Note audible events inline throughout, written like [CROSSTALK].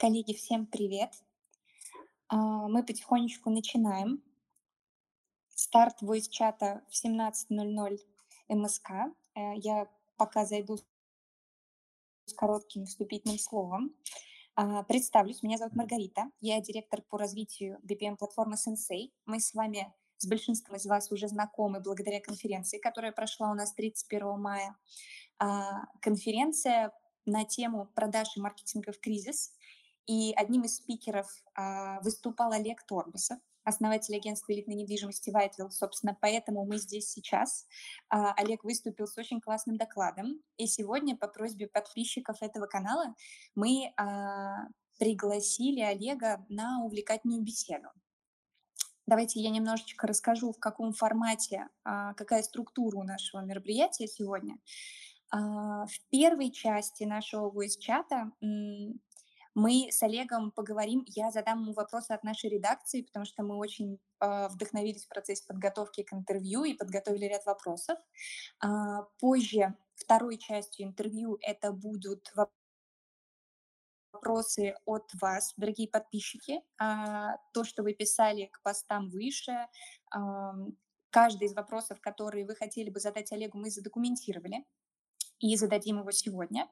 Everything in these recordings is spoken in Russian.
Коллеги, всем привет! А, мы потихонечку начинаем. Старт войс-чата в 17:00 МСК. Э, я пока зайду с коротким вступительным словом. А, представлюсь, меня зовут Маргарита, я директор по развитию BPM-платформы Sensei. Мы с вами, с большинством из вас уже знакомы благодаря конференции, которая прошла у нас 31 мая. А, конференция на тему продаж и маркетинга в кризис. И одним из спикеров а, выступал Олег Торбусов, основатель агентства элитной недвижимости Whiteville. Собственно, поэтому мы здесь сейчас. А, Олег выступил с очень классным докладом. И сегодня по просьбе подписчиков этого канала мы а, пригласили Олега на увлекательную беседу. Давайте я немножечко расскажу, в каком формате, а, какая структура у нашего мероприятия сегодня. А, в первой части нашего voice-чата мы с Олегом поговорим, я задам ему вопросы от нашей редакции, потому что мы очень э, вдохновились в процессе подготовки к интервью и подготовили ряд вопросов. А, позже, второй частью интервью, это будут вопросы от вас, дорогие подписчики. А, то, что вы писали к постам выше, а, каждый из вопросов, которые вы хотели бы задать Олегу, мы задокументировали и зададим его сегодня.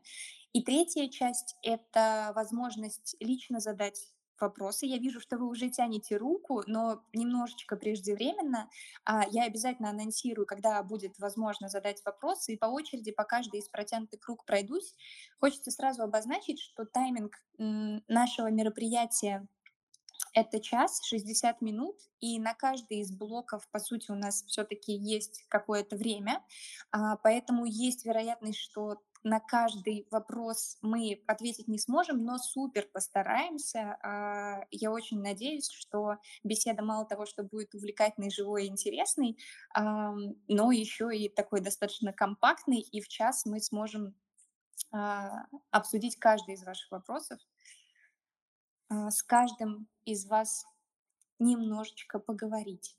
И третья часть — это возможность лично задать вопросы. Я вижу, что вы уже тянете руку, но немножечко преждевременно. А я обязательно анонсирую, когда будет возможно задать вопросы, и по очереди по каждой из протянутых круг пройдусь. Хочется сразу обозначить, что тайминг нашего мероприятия это час, 60 минут, и на каждый из блоков, по сути, у нас все-таки есть какое-то время, а, поэтому есть вероятность, что на каждый вопрос мы ответить не сможем, но супер постараемся. А, я очень надеюсь, что беседа мало того, что будет увлекательной, живой и интересной, но еще и такой достаточно компактный, и в час мы сможем а, обсудить каждый из ваших вопросов. А, с каждым из вас немножечко поговорить.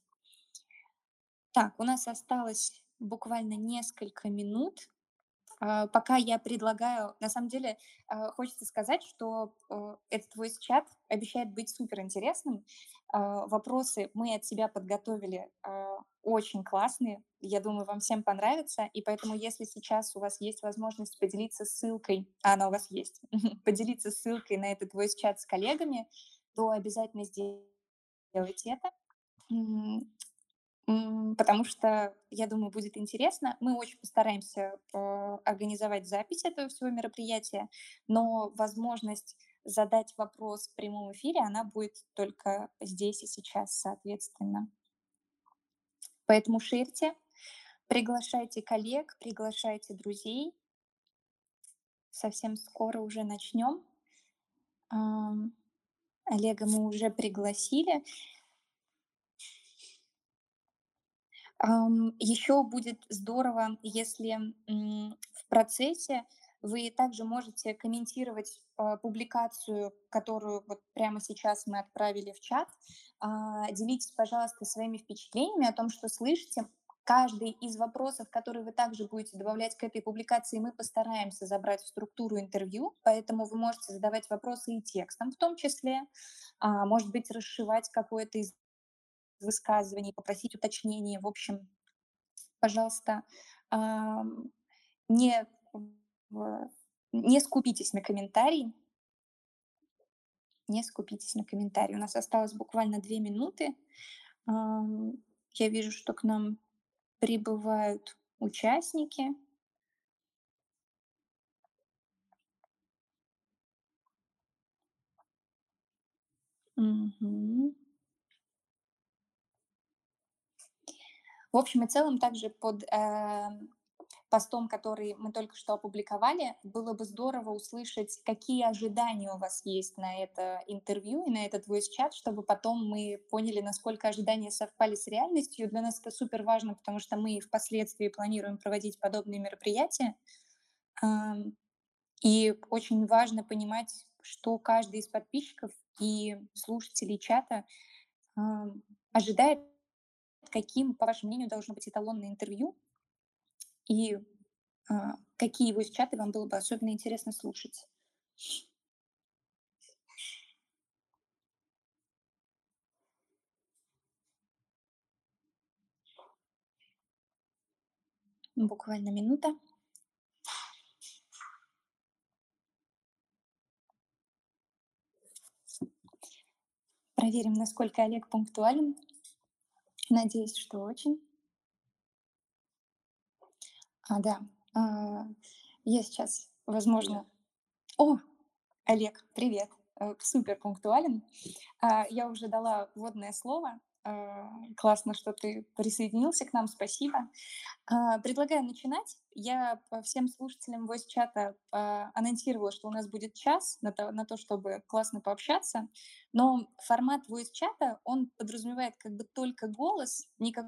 Так, у нас осталось буквально несколько минут. А, пока я предлагаю, на самом деле, а, хочется сказать, что этот твой чат обещает быть супер интересным. Вопросы мы от себя подготовили очень классные. Я думаю, вам всем понравится. И поэтому, если сейчас у вас есть возможность поделиться ссылкой, а она у вас есть, [LAUGHS] поделиться ссылкой на этот voice чат с коллегами, то обязательно сделайте это потому что, я думаю, будет интересно. Мы очень постараемся э, организовать запись этого всего мероприятия, но возможность задать вопрос в прямом эфире, она будет только здесь и сейчас, соответственно. Поэтому ширьте, приглашайте коллег, приглашайте друзей. Совсем скоро уже начнем. Олега мы уже пригласили. Еще будет здорово, если в процессе вы также можете комментировать э, публикацию, которую вот прямо сейчас мы отправили в чат. Э, делитесь, пожалуйста, своими впечатлениями о том, что слышите. Каждый из вопросов, которые вы также будете добавлять к этой публикации, мы постараемся забрать в структуру интервью, поэтому вы можете задавать вопросы и текстом в том числе, а, может быть, расшивать какое-то из высказываний, попросить уточнения. В общем, пожалуйста, не не скупитесь на комментарии. Не скупитесь на комментарии. У нас осталось буквально две минуты. Я вижу, что к нам прибывают участники. Угу. В общем и целом, также под э, постом, который мы только что опубликовали, было бы здорово услышать, какие ожидания у вас есть на это интервью и на этот voice-чат, чтобы потом мы поняли, насколько ожидания совпали с реальностью. Для нас это супер важно, потому что мы впоследствии планируем проводить подобные мероприятия. И очень важно понимать, что каждый из подписчиков и слушателей чата ожидает, каким, по вашему мнению, должно быть эталонное интервью и э, какие его чаты вам было бы особенно интересно слушать. Буквально минута. Проверим, насколько Олег пунктуален. Надеюсь, что очень. А, да. А, я сейчас, возможно... О, Олег, привет. Э, супер пунктуален. А, я уже дала вводное слово. А, классно, что ты присоединился к нам, спасибо. А, предлагаю начинать. Я всем слушателям Voice чата анонсировала, что у нас будет час на то, на то, чтобы классно пообщаться, но формат Voice чата, он подразумевает как бы только голос, никак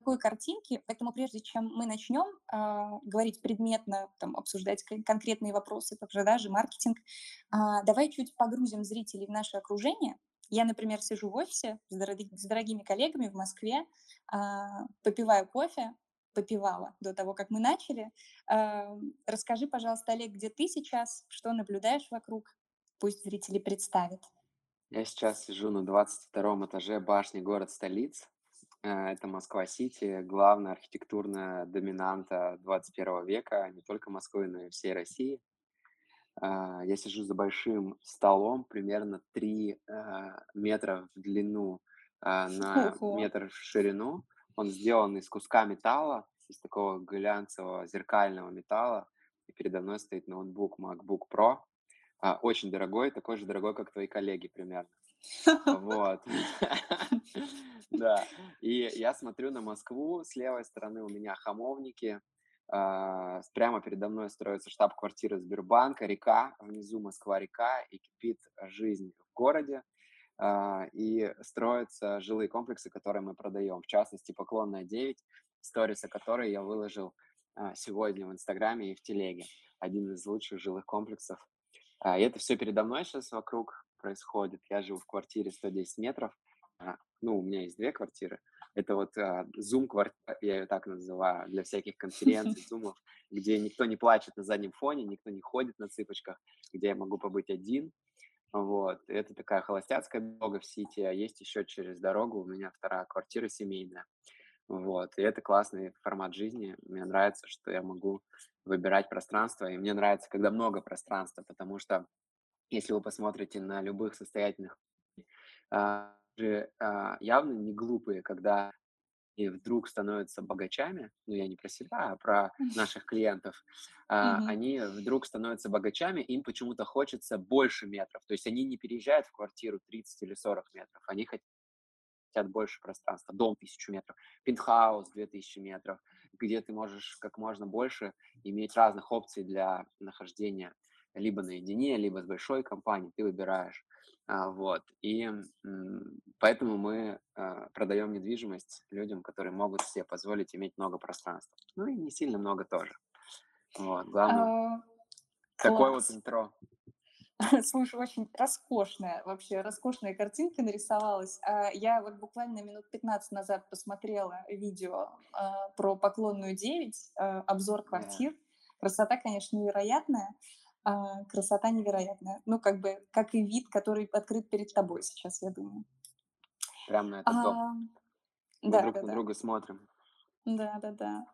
такой картинки, поэтому прежде чем мы начнем э, говорить предметно, там, обсуждать конкретные вопросы по продаже, маркетинг, э, давай чуть погрузим зрителей в наше окружение. Я, например, сижу в офисе с, дорог- с дорогими коллегами в Москве, э, попиваю кофе, попивала до того, как мы начали. Э, расскажи, пожалуйста, Олег, где ты сейчас, что наблюдаешь вокруг? Пусть зрители представят. Я сейчас сижу на 22 этаже башни город-столиц. Э, это Москва-Сити, главная архитектурная доминанта 21 века, не только Москвы, но и всей России. Э, я сижу за большим столом, примерно 3 э, метра в длину на Ого. метр в ширину. Он сделан из куска металла, из такого глянцевого зеркального металла. И передо мной стоит ноутбук MacBook Pro. Очень дорогой, такой же дорогой, как твои коллеги примерно. Вот. [LAUGHS] [LAUGHS] Да. И я смотрю на Москву, с левой стороны у меня хамовники, а, прямо передо мной строится штаб-квартира Сбербанка, река, внизу Москва-река, и кипит жизнь в городе. А, и строятся жилые комплексы, которые мы продаем. В частности, Поклонная 9, сторисы которой я выложил а, сегодня в Инстаграме и в Телеге. Один из лучших жилых комплексов. И это все передо мной сейчас вокруг происходит. Я живу в квартире 110 метров. А, ну, у меня есть две квартиры. Это вот а, Zoom квартира, я ее так называю, для всяких [LAUGHS] конференций, зумов, где никто не плачет на заднем фоне, никто не ходит на цыпочках, где я могу побыть один. Вот. Это такая холостяцкая дорога в Сити, а есть еще через дорогу у меня вторая квартира семейная. Вот. И это классный формат жизни. Мне нравится, что я могу выбирать пространство, и мне нравится, когда много пространства, потому что если вы посмотрите на любых состоятельных, а, же а, явно не глупые, когда и вдруг становятся богачами, ну я не про себя, а про [LAUGHS] наших клиентов, а, Мгм. они вдруг становятся богачами, им почему-то хочется больше метров. То есть они не переезжают в квартиру 30 или 40 метров, они хотят больше пространства, дом 1000 метров, пентхаус 2000 метров, где ты можешь как можно больше иметь разных опций для нахождения либо наедине, либо с большой компанией, ты выбираешь. А, вот. И поэтому мы а, продаем недвижимость людям, которые могут себе позволить иметь много пространства. Ну и не сильно много тоже. Вот. Главное, А, такое вот интро. [LAUGHS] Слушай, очень роскошная, вообще роскошная картинка нарисовалась. Я вот буквально минут 15 назад посмотрела видео про поклонную 9, а, обзор квартир. Красота, конечно, невероятная. А, Красота невероятная. Ну, как бы, как и вид, который открыт перед тобой сейчас, я думаю. Прям на этот дом. А, Мы Да, друг да, на да. друга смотрим. Да-да-да.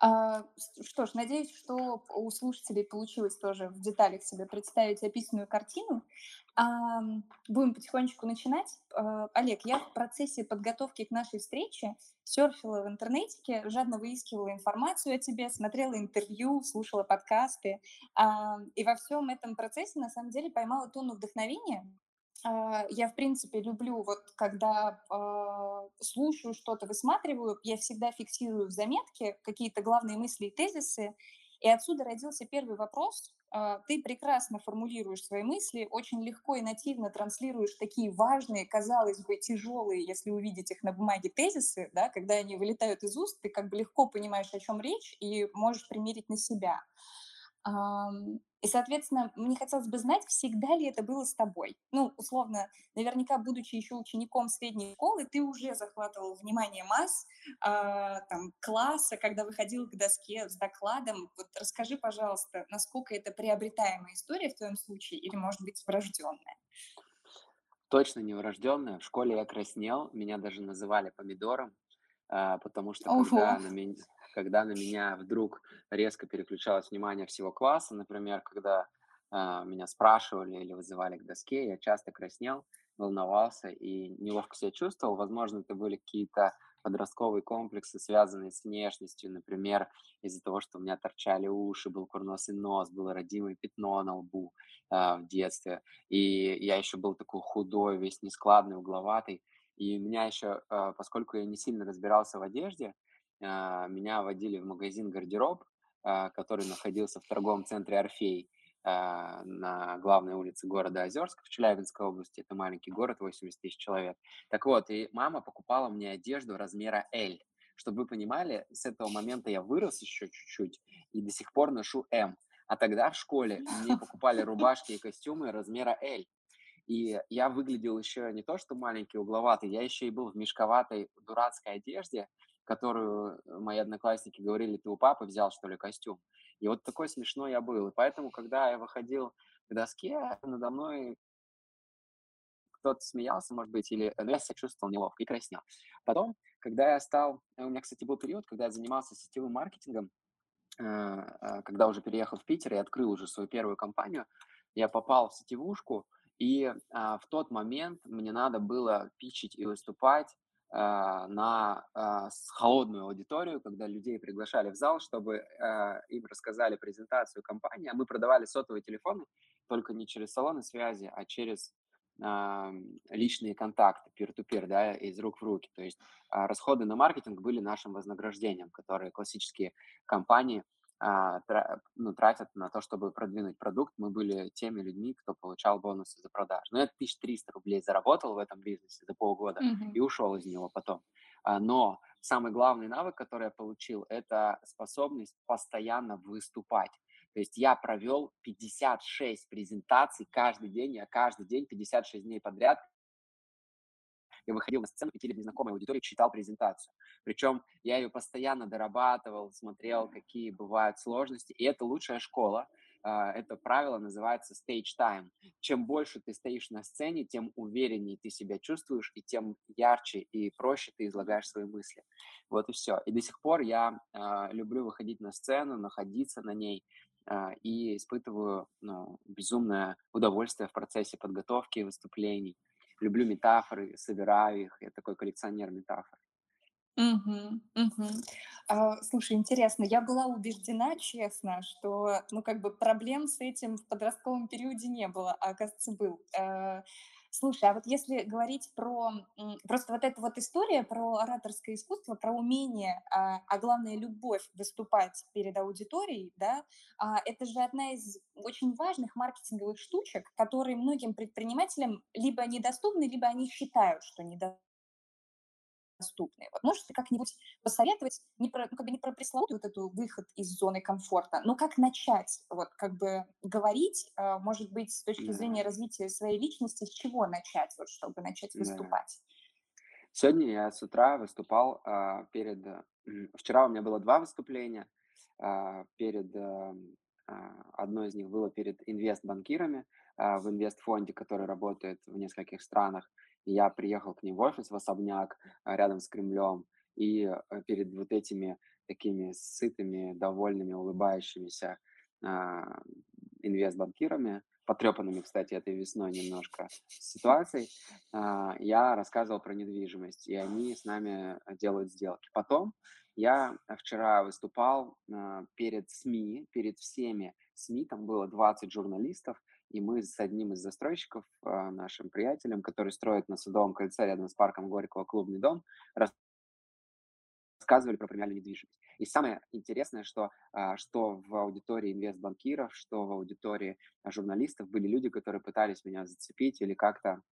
А, с что ж, надеюсь, что у слушателей получилось тоже в деталях себе представить описанную картину. Ам, будем потихонечку начинать. А, Олег, я в процессе подготовки к нашей встрече серфила в интернете, жадно выискивала информацию о тебе, смотрела интервью, слушала подкасты. А, и во всем этом процессе, на самом деле, поймала тонну вдохновения а, я, в принципе, люблю, вот когда а, слушаю что-то, высматриваю, я всегда фиксирую в заметке какие-то главные мысли и тезисы. И отсюда родился первый вопрос. А, Ты прекрасно формулируешь свои мысли, очень легко и нативно транслируешь такие важные, казалось бы, тяжелые, если увидеть их на бумаге, тезисы, да, когда они вылетают из уст, ты как бы легко понимаешь, о чем речь, и можешь примерить на себя. И, соответственно, мне хотелось бы знать, всегда ли это было с тобой. Ну, условно, наверняка, будучи еще учеником средней школы, ты уже захватывал внимание масс, а, там, класса, когда выходил к доске с докладом. Вот расскажи, пожалуйста, насколько это приобретаемая история в твоем случае или, может быть, врожденная? Точно не врожденная. В школе я краснел, меня даже называли помидором, а, потому что Ого, когда на меня, когда на меня вдруг резко переключалось внимание всего класса, например, когда а, меня спрашивали или вызывали к доске, я часто краснел, волновался и неловко себя чувствовал. Возможно, это были какие-то подростковые комплексы, связанные с внешностью, например, из-за того, что у меня торчали уши, был курносый нос, было родимое пятно на лбу э, в детстве, и я еще был такой худой, весь нескладный, угловатый, и меня еще, э, поскольку я не сильно разбирался в одежде, э, меня водили в магазин «Гардероб», э, который находился в торговом центре «Орфей», а, на главной улице города Озерск в Челябинской области. Это маленький город, 80 тысяч человек. Так вот, и мама покупала мне одежду размера L. Чтобы вы понимали, с этого момента я вырос еще чуть-чуть и до сих пор ношу M. А тогда в школе мне покупали рубашки и костюмы размера L. И я выглядел еще не то, что маленький, угловатый, я еще и был в мешковатой дурацкой одежде, которую мои одноклассники говорили, ты у папы взял, что ли, костюм. И вот такой смешной я был. И поэтому, когда я выходил к доске, надо мной кто-то смеялся, может быть, или ну, я себя чувствовал неловко и краснел. Потом, когда я стал... У меня, кстати, был период, когда я занимался сетевым маркетингом, э, э, когда уже переехал в Питер и открыл уже свою первую компанию, я попал в сетевушку, и а, в тот момент мне надо было пичить и выступать на а, холодную аудиторию, когда людей приглашали в зал, чтобы а, им рассказали презентацию компании. А мы продавали сотовые телефоны только не через салоны связи, а через личные контакты, peer-to-peer, да, из рук в руки. То есть расходы на маркетинг были нашим вознаграждением, которые классические компании а, ну, тратят на то, чтобы продвинуть продукт. Мы были теми людьми, кто получал бонусы за продажу. Но я 1300 рублей заработал в этом бизнесе за полгода Мгм. и ушел из него потом. А, Но самый главный навык, который я получил, это способность постоянно выступать. То есть я провел 56 презентаций каждый день, я каждый день 56 дней подряд я выходил на сцену перед незнакомой аудиторией читал презентацию. Причем я ее постоянно дорабатывал, смотрел, какие бывают сложности. И это лучшая школа. А, это правило называется stage time. Чем больше ты стоишь на сцене, тем увереннее ты себя чувствуешь, и тем ярче и проще ты излагаешь свои мысли. Вот и все. И до сих пор я э, люблю выходить на сцену, находиться на ней э, и испытываю ну, безумное удовольствие в процессе подготовки выступлений люблю метафоры, собираю их, я такой коллекционер метафор. Мгм, мгм. А, слушай, интересно, я была убеждена, честно, что, ну, как бы проблем с этим в подростковом периоде не было, а оказывается, был. Э, слушай, а вот если говорить про, просто вот эта вот история про ораторское искусство, про умение, а, а главное, любовь выступать перед аудиторией, да, а, это же одна из очень важных маркетинговых штучек, которые многим предпринимателям либо недоступны, либо они считают, что недоступны доступные. Вот можешь ты как-нибудь посоветовать не про, ну, как бы не про пресловутый вот эту выход из зоны комфорта, но как начать вот как бы говорить, э, может быть, с точки зрения развития своей личности, с чего начать, вот чтобы начать выступать? Сегодня я с утра выступал а, перед... э, м, Вчера у меня было два выступления. а, Перед... э, а, Одно из них было перед инвестбанкирами а, в инвестфонде, который работает в нескольких странах. И я приехал к ним в офис, в особняк а, рядом с Кремлем. И э, перед вот этими такими сытыми, довольными, улыбающимися а, инвестбанкирами, потрепанными, кстати, этой весной немножко ситуацией, а, я рассказывал про недвижимость, и они с нами делают сделки. Потом я вчера выступал а, перед СМИ, перед всеми СМИ, там было 20 журналистов, и мы с одним из застройщиков, а, нашим приятелем, который строит на Садовом кольце рядом с парком Горького клубный дом, рассказывали про премиальную недвижимость. И самое интересное, что, а, что в аудитории инвестбанкиров, что в аудитории журналистов были люди, которые пытались меня зацепить или как-то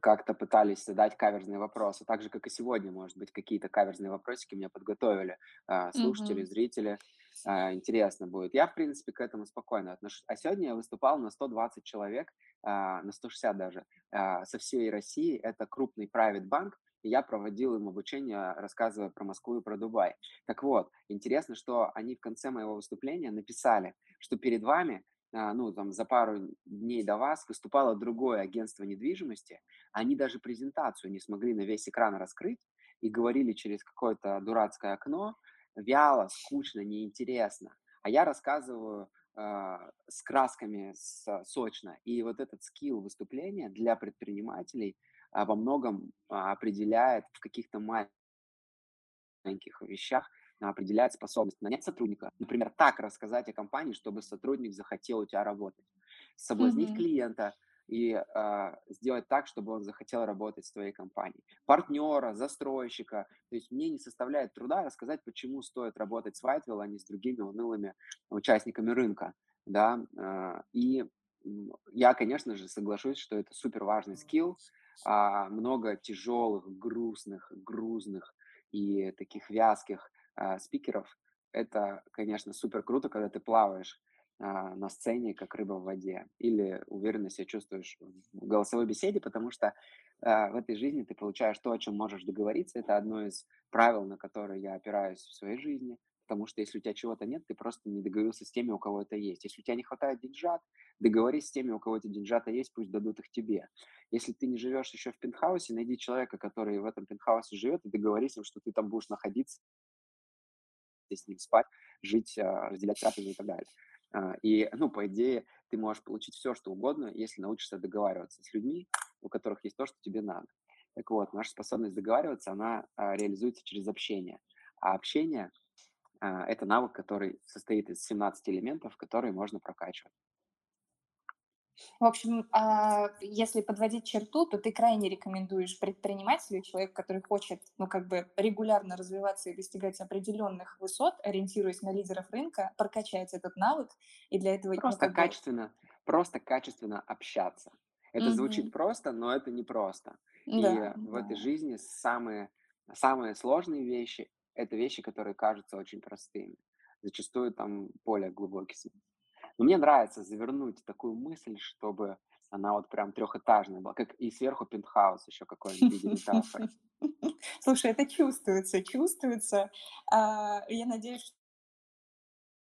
как-то пытались задать каверзные вопросы. Так же, как и сегодня, может быть, какие-то каверзные вопросики мне подготовили а, слушатели, Мгм. зрители. А, интересно будет. Я, в принципе, к этому спокойно отношусь. А сегодня я выступал на 120 человек, а, на 160 даже, а, со всей России. Это крупный private банк, и я проводил им обучение, рассказывая про Москву и про Дубай. Так вот, интересно, что они в конце моего выступления написали, что перед вами ну, там, за пару дней до вас выступало другое агентство недвижимости, они даже презентацию не смогли на весь экран раскрыть, и говорили через какое-то дурацкое окно, вяло, скучно, неинтересно. А я рассказываю э, с красками с, сочно. И вот этот скилл выступления для предпринимателей э, во многом э, определяет в каких-то маленьких вещах определяет способность нанять сотрудника. Например, так рассказать о компании, чтобы сотрудник захотел у тебя работать. Соблазнить mm-hmm. клиента и э, сделать так, чтобы он захотел работать в твоей компании. Партнера, застройщика. То есть мне не составляет труда рассказать, почему стоит работать с Whitewell, а не с другими унылыми участниками рынка. Да? Э, и я, конечно же, соглашусь, что это супер важный скилл. А много тяжелых, грустных, грузных и таких вязких а, спикеров. Это, конечно, супер круто, когда ты плаваешь а, на сцене, как рыба в воде, или уверенно себя чувствуешь в голосовой беседе, потому что а, в этой жизни ты получаешь то, о чем можешь договориться. Это одно из правил, на которые я опираюсь в своей жизни – потому что если у тебя чего-то нет, ты просто не договорился с теми, у кого это есть. Если у тебя не хватает деньжат, договорись с теми, у кого эти деньжата есть, пусть дадут их тебе. Если ты не живешь еще в пентхаусе, найди человека, который в этом пентхаусе живет, и договорись им, что ты там будешь находиться, с ним спать, жить, а, разделять трапезы и так далее. А, и, ну, по идее, ты можешь получить все, что угодно, если научишься договариваться с людьми, у которых есть то, что тебе надо. Так вот, наша способность договариваться, она а, реализуется через общение. А общение а, это навык, который состоит из 17 элементов, которые можно прокачивать. В общем, а, если подводить черту, то ты крайне рекомендуешь предпринимателю, человеку, который хочет, ну, как бы регулярно развиваться и достигать определенных высот, ориентируясь на лидеров рынка, прокачать этот навык, и для этого... Ну, просто ну, качественно, бы... просто качественно общаться. Это mm-hmm. звучит просто, но это не просто. Да, и в да. этой жизни самые, самые сложные вещи это вещи, которые кажутся очень простыми. Зачастую там более глубокий смысл. Но мне нравится завернуть такую мысль, чтобы она вот прям трехэтажная была, как и сверху пентхаус еще какой-нибудь виде метафоры. Слушай, это чувствуется, чувствуется. А, я надеюсь,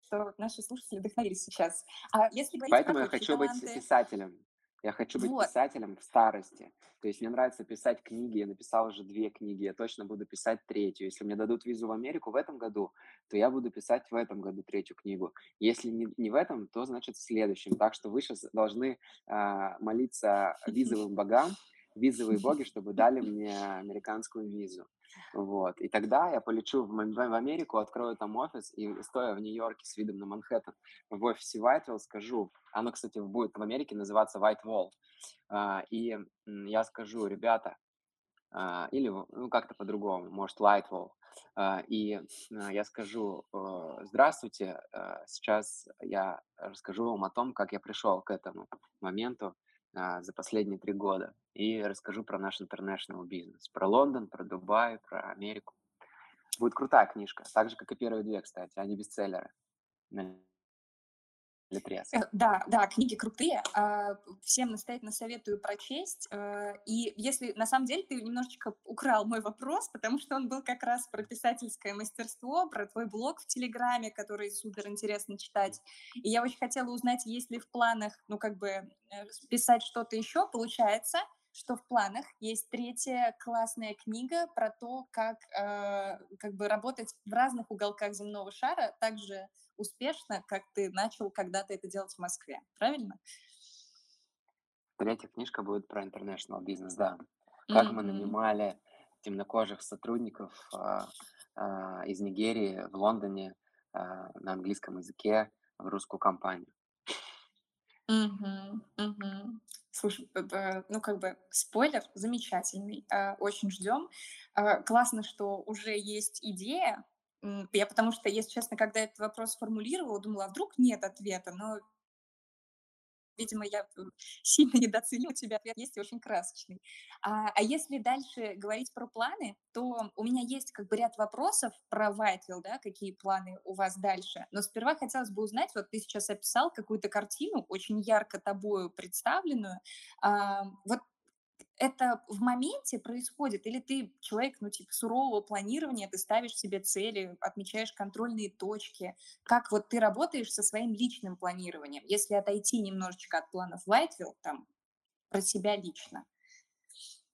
что наши слушатели вдохновились сейчас. А если Поэтому я хочу быть писателем. Я хочу быть вот. писателем в старости. То есть мне нравится писать книги. Я написал уже две книги. Я точно буду писать третью. Если мне дадут визу в Америку в этом году, то я буду писать в этом году третью книгу. Если не, не в этом, то значит в следующем. Так что вы сейчас должны э, молиться [LAUGHS] визовым богам, визовые [LAUGHS] боги, чтобы дали мне американскую визу. Вот. И тогда я полечу в, в Америку, открою там офис и, стоя в Нью-Йорке с видом на Манхэттен, в офисе Whitewell скажу, оно, кстати, будет в Америке называться White Wall, а, и я скажу, ребята, а, или ну, как-то по-другому, может, Lightwall, а, и я скажу, здравствуйте, сейчас я расскажу вам о том, как я пришел к этому моменту, за последние три года. И расскажу про наш international бизнес. Про Лондон, про Дубай, про Америку. Будет крутая книжка. Так же, как и первые две, кстати. Они бестселлеры. Литрес. Э, да, да, книги крутые. А, всем настоятельно советую прочесть. Э, и если на самом деле ты немножечко украл мой вопрос, потому что он был как раз про писательское мастерство, про твой блог в Телеграме, который супер интересно читать. И я очень хотела узнать, есть ли в планах, ну, как бы, э, писать что-то еще. Получается, что в планах есть третья классная книга про то, как э, как бы работать в разных уголках земного шара так же успешно, как ты начал когда-то это делать в Москве. Правильно? Третья книжка будет про international бизнес, да. Как mm-hmm. мы нанимали темнокожих сотрудников э, э, из Нигерии в Лондоне э, на английском языке в русскую компанию. Мгм, мгм. Слушай, ну, как бы спойлер замечательный, очень ждем. Классно, что уже есть идея. Я потому что, если честно, когда этот вопрос формулировала, думала, а вдруг нет ответа, но видимо, я э, [LAUGHS] сильно недооценила тебя, ответ есть и очень красочный. А, а если дальше говорить про планы, то у меня есть как бы ряд вопросов про Whiteville, да, какие планы у вас дальше. Но сперва хотелось бы узнать, вот ты сейчас описал какую-то картину, очень ярко тобою представленную. А, вот это в моменте происходит, или ты человек, ну, типа, сурового планирования, ты ставишь себе цели, отмечаешь контрольные точки, как вот ты работаешь со своим личным планированием, если отойти немножечко от планов Лайтвилл, там, про себя лично?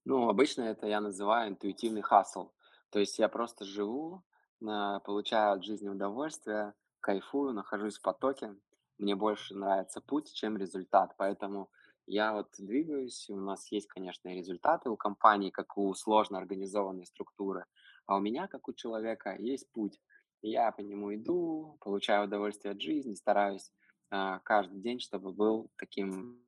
Ну, обычно это я называю интуитивный хасл. То есть я просто живу, получаю от жизни удовольствие, кайфую, нахожусь в потоке. Мне больше нравится путь, чем результат. Поэтому я вот двигаюсь, у нас есть, конечно, результаты у компании, как у сложно организованной структуры, а у меня, как у человека, есть путь. Я по нему иду, получаю удовольствие от жизни, стараюсь а, каждый день, чтобы был таким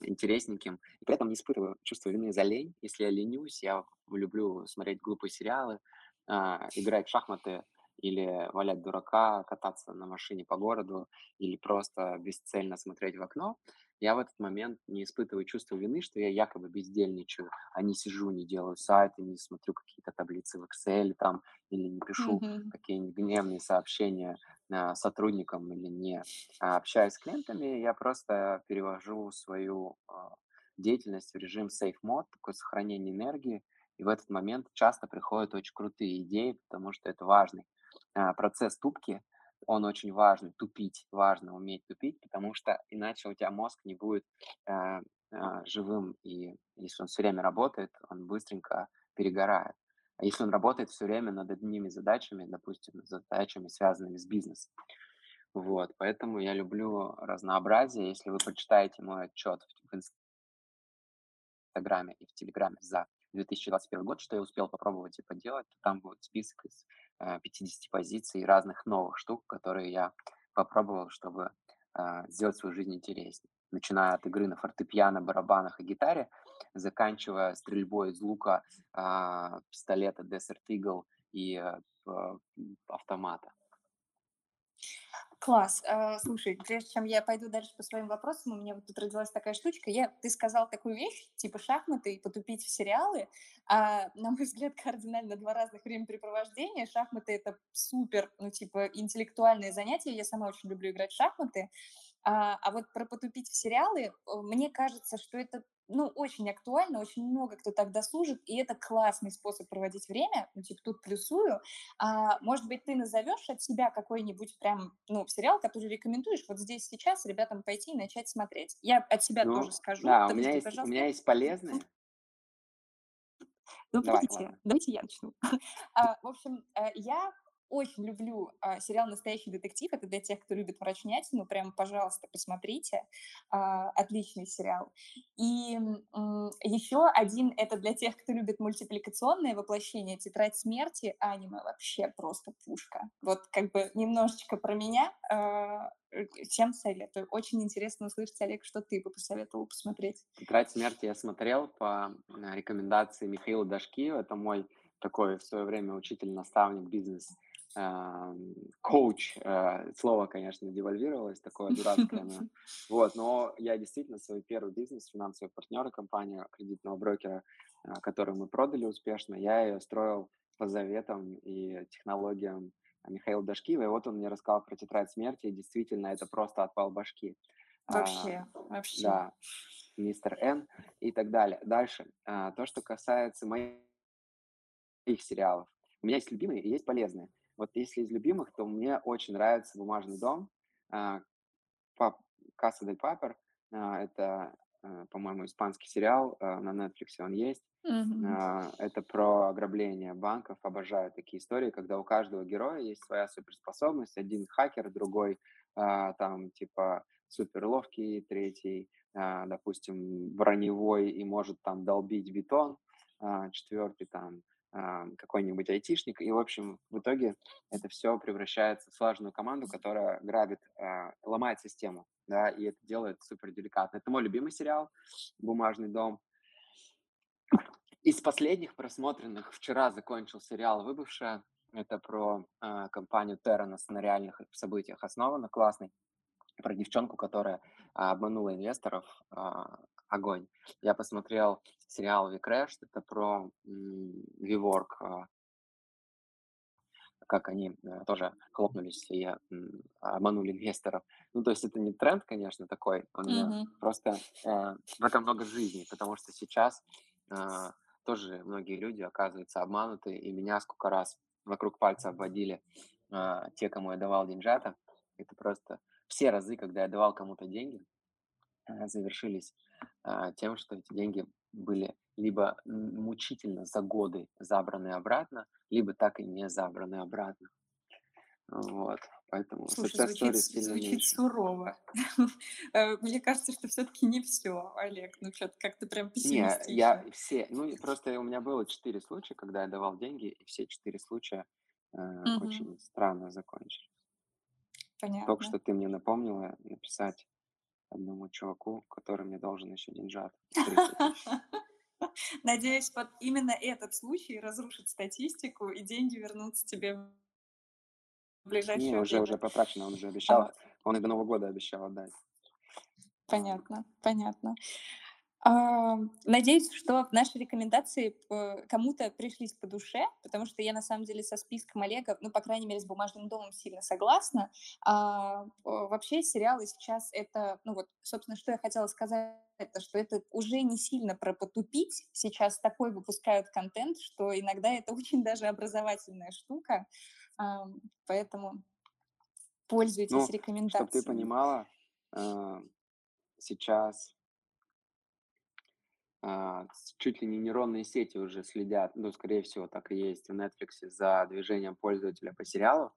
интересненьким, и при этом не испытываю чувство вины за лень. Если я ленюсь, я люблю смотреть глупые сериалы, а, играть в шахматы или валять дурака, кататься на машине по городу или просто бесцельно смотреть в окно. Я в этот момент не испытываю чувство вины, что я якобы бездельничаю, а не сижу, не делаю сайты, не смотрю какие-то таблицы в Excel там, или не пишу Мгм. какие-нибудь гневные сообщения а, сотрудникам или не а, общаюсь с клиентами, я просто перевожу свою а, деятельность в режим safe mode, такое сохранение энергии, и в этот момент часто приходят очень крутые идеи, потому что это важный процесс тупки, он очень важный, тупить, важно уметь тупить, потому что иначе у тебя мозг не будет а, а, живым, и если он все время работает, он быстренько перегорает. А если он работает все время над одними задачами, допустим, задачами, связанными с бизнесом, вот, поэтому я люблю разнообразие. Если вы почитаете мой отчет в Инстаграме и в Телеграме за 2021 год, что я успел попробовать и поделать, то там будет список из э, 50 позиций разных новых штук, которые я попробовал, чтобы а, сделать свою жизнь интереснее. Начиная от игры на фортепиано, барабанах и гитаре, заканчивая стрельбой из лука, а, пистолета Desert Eagle и э, автомата. Класс. А, слушай, прежде чем я пойду дальше по своим вопросам, у меня вот тут родилась такая штучка. Я, ты сказал такую вещь, типа шахматы и потупить в сериалы. А, на мой взгляд, кардинально два разных времяпрепровождения. Шахматы— это супер, ну, типа, интеллектуальное занятие. Я сама очень люблю играть в шахматы. А, а вот про потупить в сериалы, э, мне кажется, что это ну, очень актуально, очень много кто так досужит, и это классный способ проводить время, ну, типа, тут плюсую, а, может быть, ты назовешь от себя какой-нибудь прям, ну, сериал, который рекомендуешь вот здесь сейчас ребятам пойти и начать смотреть? Я от себя тоже Ну, скажу. да, у меня есть, у пожалуйста. меня есть полезные. Ну, Давай, подождите, давайте я начну. [LAUGHS] А, В общем, э, я очень люблю а, сериал «Настоящий детектив». Это для тех, кто любит мрачнятину. Прям, пожалуйста, посмотрите. А, Отличный сериал. И м, еще один– это для тех, кто любит мультипликационное воплощение «Тетрадь смерти». Аниме вообще просто пушка. Вот как бы немножечко про меня. а, э, Всем советую. Очень интересно услышать, Олег, что ты бы посоветовал посмотреть. «Тетрадь смерти» я смотрел по э, рекомендации Михаила Дашкиева. Это мой такой в свое время учитель-наставник, бизнес коуч. Э, Слово, конечно, девальвировалось, такое дурацкое. Но... [LAUGHS] Вот, но я действительно свой первый бизнес, финансовый партнер, компания кредитного брокера, э, которую мы продали успешно, я ее строил по заветам и технологиям Михаила Дашкиева. И вот он мне рассказал про тетрадь смерти, и действительно это просто отвал башки. А, Вообще, вообще. да, мистер Н и так далее. Дальше. А, то, что касается моих сериалов. У меня есть любимые и есть полезные. Вот если из любимых, то мне очень нравится «Бумажный дом», «Касса дель Папер». Это, а, по-моему, испанский сериал, а, на Netflix он есть. А, это про ограбление банков. Обожаю такие истории, когда у каждого героя есть своя суперспособность. Один хакер, другой а, там типа супер ловкий, третий, а, допустим, броневой и может там долбить бетон, четвертый там какой-нибудь айтишник. И, в общем, в итоге это все превращается в слаженную команду, которая грабит, а, ломает систему, да, и это делает супер деликатно. Это мой любимый сериал «Бумажный дом». Из последних просмотренных вчера закончил сериал «Выбывшая». Это про а, компанию Theranos на реальных событиях основано, классный. Про девчонку, которая а, обманула инвесторов. а, огонь. Я посмотрел сериал «WeCrashed». Это про WeWork, а, как они э, тоже хлопнулись и м, обманули инвесторов. Ну, то есть это не тренд, конечно, такой. Он э, Мгм. просто э, в этом много жизни, потому что сейчас а, тоже многие люди оказываются обмануты, и меня сколько раз вокруг пальца обводили а, те, кому я давал деньжата. Это просто все разы, когда я давал кому-то деньги, э, завершились а, тем, что эти деньги были либо мучительно за годы забраны обратно, либо так и не забраны обратно. Вот. Поэтому Слушай, звучит, звучит меньше. сурово. [LAUGHS] Э, Мне кажется, что все-таки не все, Олег. Ну, что-то как-то прям Не, я пессимистично. все, ну просто у меня было четыре случая, когда я давал деньги, и все четыре случая э, очень странно закончились. Только Понятно. что ты мне напомнила написать одному чуваку, который мне должен еще деньжат. 30 тысяч. [LAUGHS] Надеюсь, вот именно этот случай разрушит статистику, и деньги вернутся тебе в Не, ближайшее уже, уже время. потрачено, он уже А, обещал, он и до Нового года обещал отдать. Понятно, понятно. А, Надеюсь, что наши рекомендации кому-то пришлись по душе, потому что я на самом деле со списком Олега, ну, по крайней мере, с «Бумажным домом» сильно согласна. А, Вообще сериалы сейчас это, ну вот, собственно, что я хотела сказать, это что это уже не сильно про потупить. Сейчас такой выпускают контент, что иногда это [LAUGHS] очень даже образовательная штука. Ам, Поэтому пользуйтесь Ну, чтобы ты рекомендациями. понимала, сейчас а, с- чуть ли не нейронные сети уже следят, ну, скорее всего, так и есть в Netflix за движением пользователя по сериалу,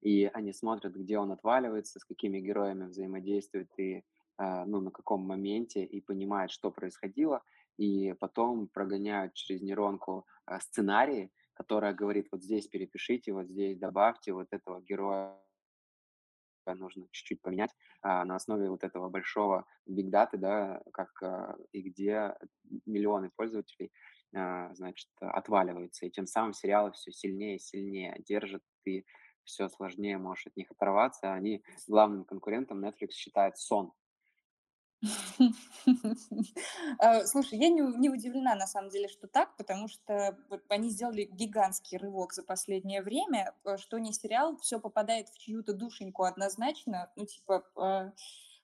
и они смотрят, где он отваливается, с какими героями взаимодействует и, а, ну, на каком моменте, и понимают, что происходило, и потом прогоняют через нейронку а, сценарии, которая говорит, вот здесь перепишите, вот здесь добавьте вот этого героя нужно чуть-чуть поменять а, на основе вот этого большого биг даты, да, как а, и где миллионы пользователей, а, значит, отваливаются, и тем самым сериалы все сильнее и сильнее держат, и все сложнее можешь от них оторваться. Они главным конкурентом Netflix считает сон. Э, [LAUGHS] Слушай, я не, не удивлена на самом деле, что так, потому что они сделали гигантский рывок за последнее время, э, что не сериал, все попадает в чью-то душеньку однозначно, ну типа э,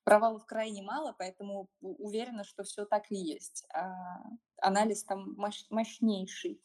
провалов крайне мало, поэтому уверена, что все так и есть. А, Анализ там мощ- мощнейший.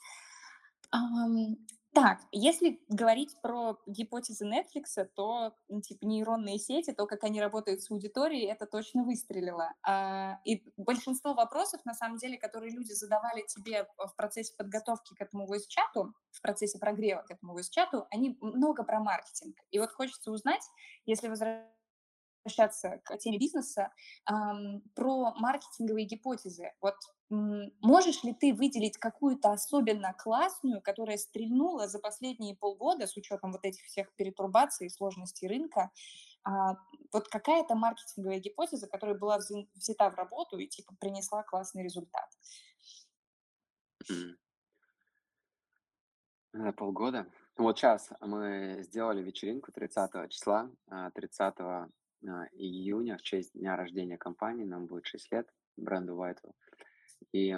Так, если говорить про гипотезы Netflix, то типа нейронные сети, то, как они работают с аудиторией, это точно выстрелило. А, и большинство вопросов, на самом деле, которые люди задавали тебе в процессе подготовки к этому voice-чату, в процессе прогрева к этому voice-чату, они много про маркетинг. И вот хочется узнать, если возвращаться к теме бизнеса, про маркетинговые гипотезы. Вот можешь ли ты выделить какую-то особенно классную, которая стрельнула за последние полгода с учетом вот этих всех перетурбаций и сложностей рынка? А, вот какая-то маркетинговая гипотеза, которая была взя- взята в работу и типа принесла классный результат? Полгода. Вот сейчас мы сделали вечеринку 30 числа, а, 30 а, июня в честь дня рождения компании, нам будет 6 лет, бренду Whitewell. И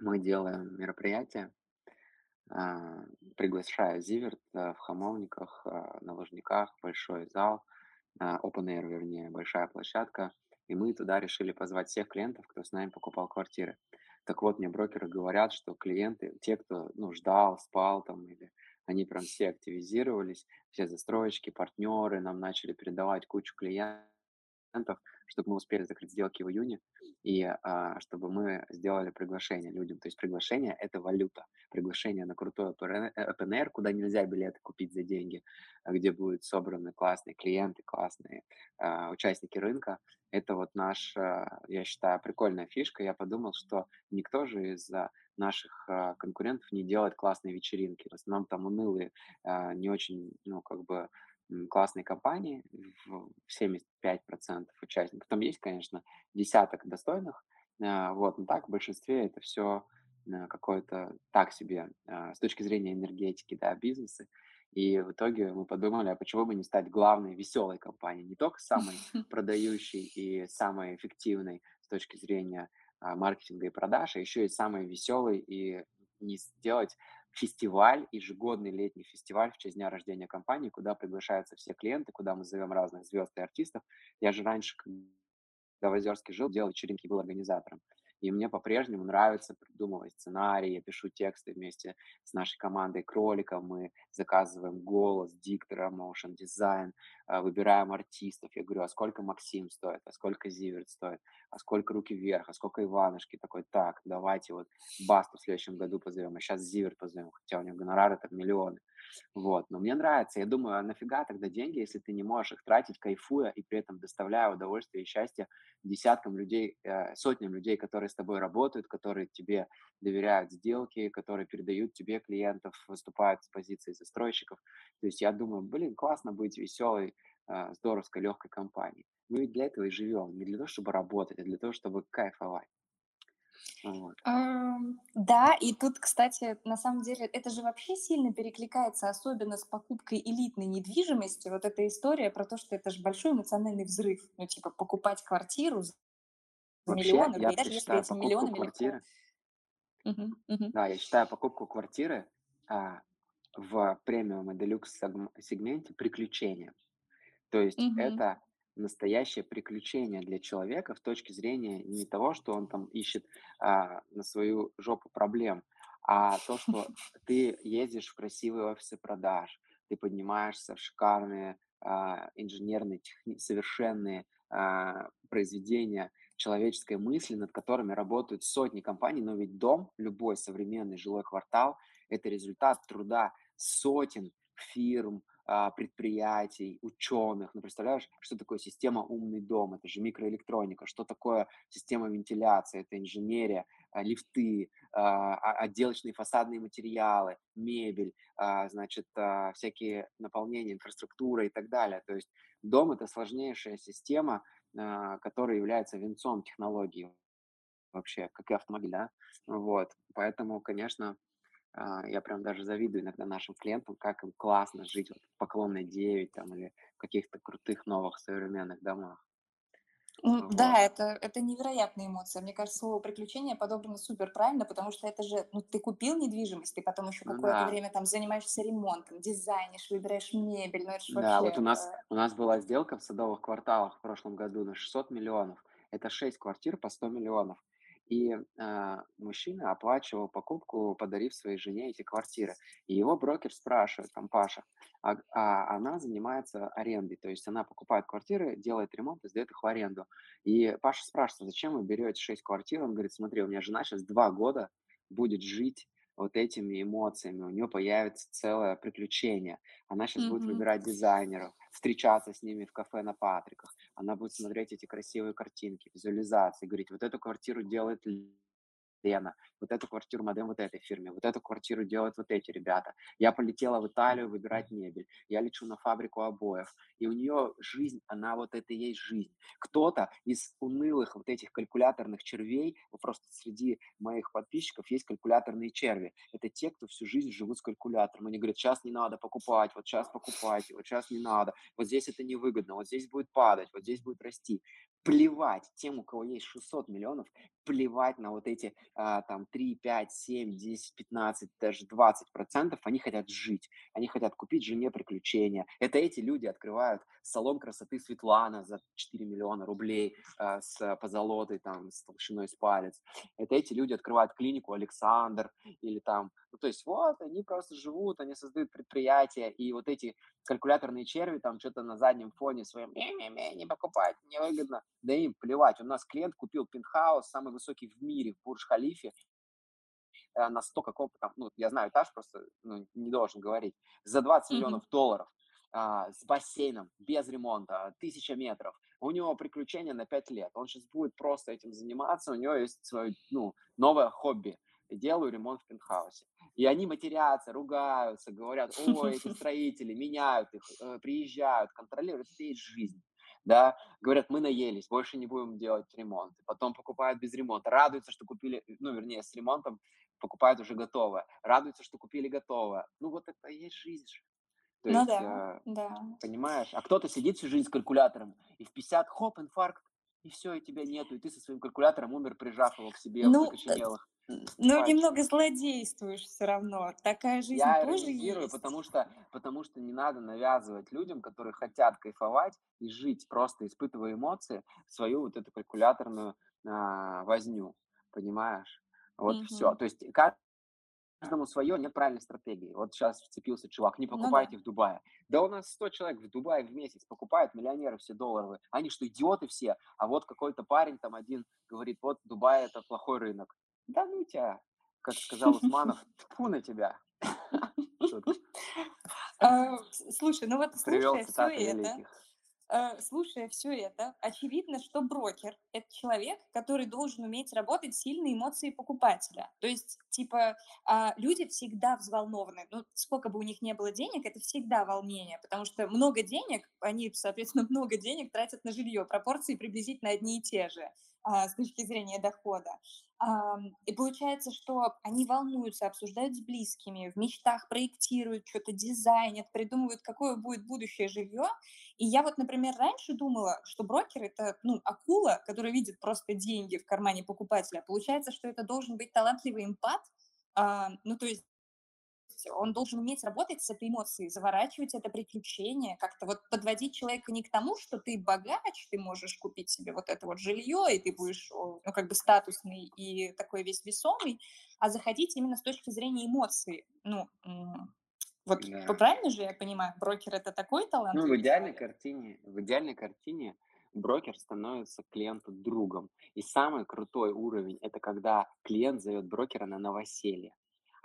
мы делаем мероприятие, а, приглашая Зиверт а, в Хамовниках, а, на Лужниках, большой зал, open air, вернее, большая площадка. И мы туда решили позвать всех клиентов, кто с нами покупал квартиры. Так вот, мне брокеры говорят, что клиенты, те, кто ну, ждал, спал там, или они прям все активизировались, все застройщики, партнеры нам начали передавать кучу клиентов, чтобы мы успели закрыть сделки в июне, и а, чтобы мы сделали приглашение людям. То есть приглашение– это валюта. Приглашение на крутой open air, куда нельзя билеты купить за деньги, а где будут собраны классные клиенты, классные а, участники рынка. Это вот наш, а, я считаю, прикольная фишка. Я подумал, что никто же из а, наших а, конкурентов не делает классные вечеринки. В основном там унылые, не очень, ну, как бы м, классные компании, в 75% участников. Там есть, конечно, десяток достойных, а, вот, но так в большинстве это все какое-то так себе а, с точки зрения энергетики, да, бизнесы. И в итоге мы подумали, а почему бы не стать главной веселой компанией, не только самой [LAUGHS] продающей и самой эффективной с точки зрения а, маркетинга и продаж, а еще и самой веселой и не сделать фестиваль, ежегодный летний фестиваль в честь дня рождения компании, куда приглашаются все клиенты, куда мы зовем разных звезд и артистов. Я же раньше, когда в Озерске жил, делал вечеринки, был организатором. И мне по-прежнему нравится придумывать сценарии, я пишу тексты вместе с нашей командой кроликом, мы заказываем голос, диктора, motion дизайн, а, выбираем артистов. Я говорю, а сколько Максим стоит, а сколько Зиверт стоит, а сколько Руки Вверх, а сколько Иванушки. Такой, так, давайте вот Басту в следующем году позовем, а сейчас Зиверт позовем, хотя у него гонорары там миллионы. Вот. Но мне нравится. Я думаю, а нафига тогда деньги, если ты не можешь их тратить, кайфуя и при этом доставляя удовольствие и счастье десяткам людей, э, сотням людей, которые тобой работают, которые тебе доверяют сделки, которые передают тебе клиентов, выступают с позиции застройщиков. То есть я думаю, блин, классно быть веселой, здоровской, легкой компанией. Мы ведь для этого и живем, не для того, чтобы работать, а для того, чтобы кайфовать. Вот. Да, и тут, кстати, на самом деле, это же вообще сильно перекликается, особенно с покупкой элитной недвижимости. Вот эта история про то, что это же большой эмоциональный взрыв. Ну, типа, покупать квартиру Вообще, миллион я даже если считаю этим покупку миллионами легко. квартиры, Мгм, мгм, да, я считаю покупку квартиры а, в премиум и делюкс сегм- сегменте приключением. То есть мгм. это настоящее приключение для человека в точке зрения не того, что он там ищет а, на свою жопу проблем, а то, что [LAUGHS] ты ездишь в красивые офисы продаж, ты поднимаешься в шикарные а, инженерные, техни- совершенные а, произведения человеческой мысли, над которыми работают сотни компаний, но ведь дом, любой современный жилой квартал, это результат труда сотен фирм, а, предприятий, ученых. Ну, представляешь, что такое система «умный дом»? Это же микроэлектроника. Что такое система вентиляции? Это инженерия, а, лифты, а, отделочные фасадные материалы, мебель, значит, всякие наполнения, инфраструктура и так далее. То есть дом– это сложнейшая система, а, которая является венцом технологий вообще, как и автомобиль, да. Вот. Поэтому, конечно, а, я прям даже завидую иногда нашим клиентам, как им классно жить вот в Поклонной 9 там или в каких-то крутых новых современных домах. Вот. Да, это, это невероятная эмоция. Мне кажется, слово приключение подобрано супер правильно, потому что это же, ну, ты купил недвижимость, ты потом еще какое-то да, время там занимаешься ремонтом, дизайнишь, выбираешь мебель, ну, это же да, вообще... вот у нас, э, у нас была сделка в Садовых кварталах в прошлом году на 600 миллионов. Это 6 квартир по 100 миллионов. И а, мужчина оплачивал покупку, подарив своей жене эти квартиры. И его брокер спрашивает, там Паша, а, а она занимается арендой, то есть она покупает квартиры, делает ремонт и сдает их в аренду. И Паша спрашивает, зачем вы берете 6 квартир? Он говорит, смотри, у меня жена сейчас два года будет жить вот этими эмоциями, у нее появится целое приключение. Она сейчас будет мгм. выбирать дизайнеров, встречаться с ними в кафе на Патриках. Она будет смотреть эти красивые картинки, визуализации, говорить, вот эту квартиру делает Лена, вот эту квартиру модем вот этой фирме, вот эту квартиру делают вот эти ребята. Я полетела в Италию выбирать мебель, я лечу на фабрику обоев, и у нее жизнь, она вот это и есть жизнь. Кто-то из унылых вот этих калькуляторных червей, просто среди моих подписчиков есть калькуляторные черви. Это те, кто всю жизнь живут с калькулятором. Они говорят, сейчас не надо покупать, вот сейчас покупайте, вот сейчас не надо, вот здесь это невыгодно, вот здесь будет падать, вот здесь будет расти. Плевать тем, у кого есть 600 миллионов, плевать на вот эти а, там 3, 5, 7, 10, 15, даже 20 процентов, они хотят жить, они хотят купить жене приключения. Это эти люди открывают салон красоты Светлана за 4 миллиона рублей а, с позолотой, там, с толщиной с палец. Это эти люди открывают клинику Александр или там, ну, то есть вот, они просто живут, они создают предприятия, и вот эти калькуляторные черви там что-то на заднем фоне своем, не-не-не, не покупать, невыгодно. Да им плевать. У нас клиент купил пентхаус, самый высокий в мире, в Бурдж-Халифе, э, на 100 какого-то там, ну, я знаю этаж, просто ну, не должен говорить, за 20 Мгм. миллионов долларов, а, с бассейном, без ремонта, тысяча метров. У него приключения на 5 лет. Он сейчас будет просто этим заниматься, у него есть свое, ну, новое хобби. Делаю ремонт в пентхаусе. И они матерятся, ругаются, говорят, ой, эти [LAUGHS] строители меняют их, э, приезжают, контролируют. Это и есть жизнь. Да, говорят, мы наелись, больше не будем делать ремонт. Потом покупают без ремонта, радуются, что купили, ну, вернее, с ремонтом покупают уже готовое, радуются, что купили готовое. Ну, вот это и есть жизнь же. То Ну есть, да, э, да. понимаешь, а кто-то сидит всю жизнь с калькулятором, и в 50 хоп, инфаркт, и все, и тебя нету, и ты со своим калькулятором умер, прижав его к себе в Ну, э, закоченелых ну, немного злодействуешь все равно. Такая жизнь Я тоже есть. потому что, потому что не надо навязывать людям, которые хотят кайфовать и жить, просто испытывая эмоции, свою вот эту калькуляторную а, возню. понимаешь? Вот все. Мгм. То есть каждому свое, нет правильной стратегии. Вот сейчас вцепился чувак, не Ну да. покупайте в Дубае. Да у нас 100 человек в Дубае в месяц покупают, миллионеры все долларовые. Они что, идиоты все? А вот какой-то парень там один говорит, вот Дубай это плохой рынок. Да ну тебя, как сказал [LAUGHS] Усманов, тьфу на тебя. [LAUGHS] А, слушай, ну вот слушая все это, э, слушая все это, очевидно, что брокер- это человек, который должен уметь работать с сильной эмоцией покупателя. То есть, типа, а, люди всегда взволнованы. Ну, сколько бы у них не было денег, это всегда волнение, потому что много денег, они, соответственно, [LAUGHS] много денег тратят на жилье. Пропорции приблизительно одни и те же, а, с точки зрения дохода. И получается, что они волнуются, обсуждают с близкими, в мечтах проектируют, что то дизайнят, придумывают, какое будет будущее жилье. И я вот, например, раньше думала, что брокер- это, ну, акула, которая видит просто деньги в кармане покупателя. Получается, что это должен быть талантливый эмпат. А, ну, то есть он должен уметь работать с этой эмоцией, заворачивать это приключение, как-то вот подводить человека не к тому, что ты богач, ты можешь купить себе вот это вот жилье, и ты будешь, ну, как бы статусный и такой весь весомый, а заходить именно с точки зрения эмоций. Ну, вот Да. правильно же я понимаю, брокер это такой Ну, в идеальной человек? картине, в идеальной картине брокер становится клиенту другом. И самый крутой уровень– это когда клиент зовет брокера на новоселье.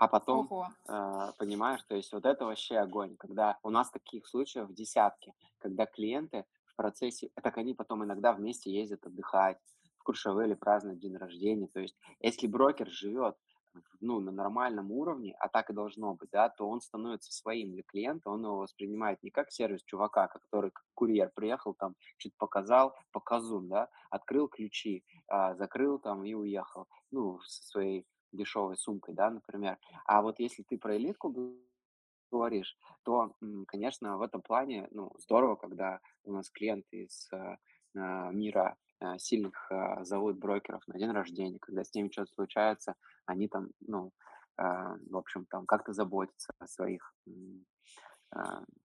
А потом, Ого. э, понимаешь, то есть вот это вообще огонь, когда у нас таких случаев десятки, когда клиенты в процессе, так они потом иногда вместе ездят отдыхать, в Куршавеле празднуют день рождения. То есть если брокер живет ну, на нормальном уровне, а так и должно быть, да, то он становится своим для клиента, он его воспринимает не как сервис чувака, который как курьер приехал, там, что-то показал, показун, да, открыл ключи, а, закрыл там и уехал, ну, со своей дешевой сумкой, да, например. А вот если ты про элитку говоришь, то, конечно, в этом плане, ну, здорово, когда у нас клиенты из э, а, мира а, сильных зовут брокеров на день рождения, когда с ними что-то случается, они там, ну, в общем, там как-то заботятся о своих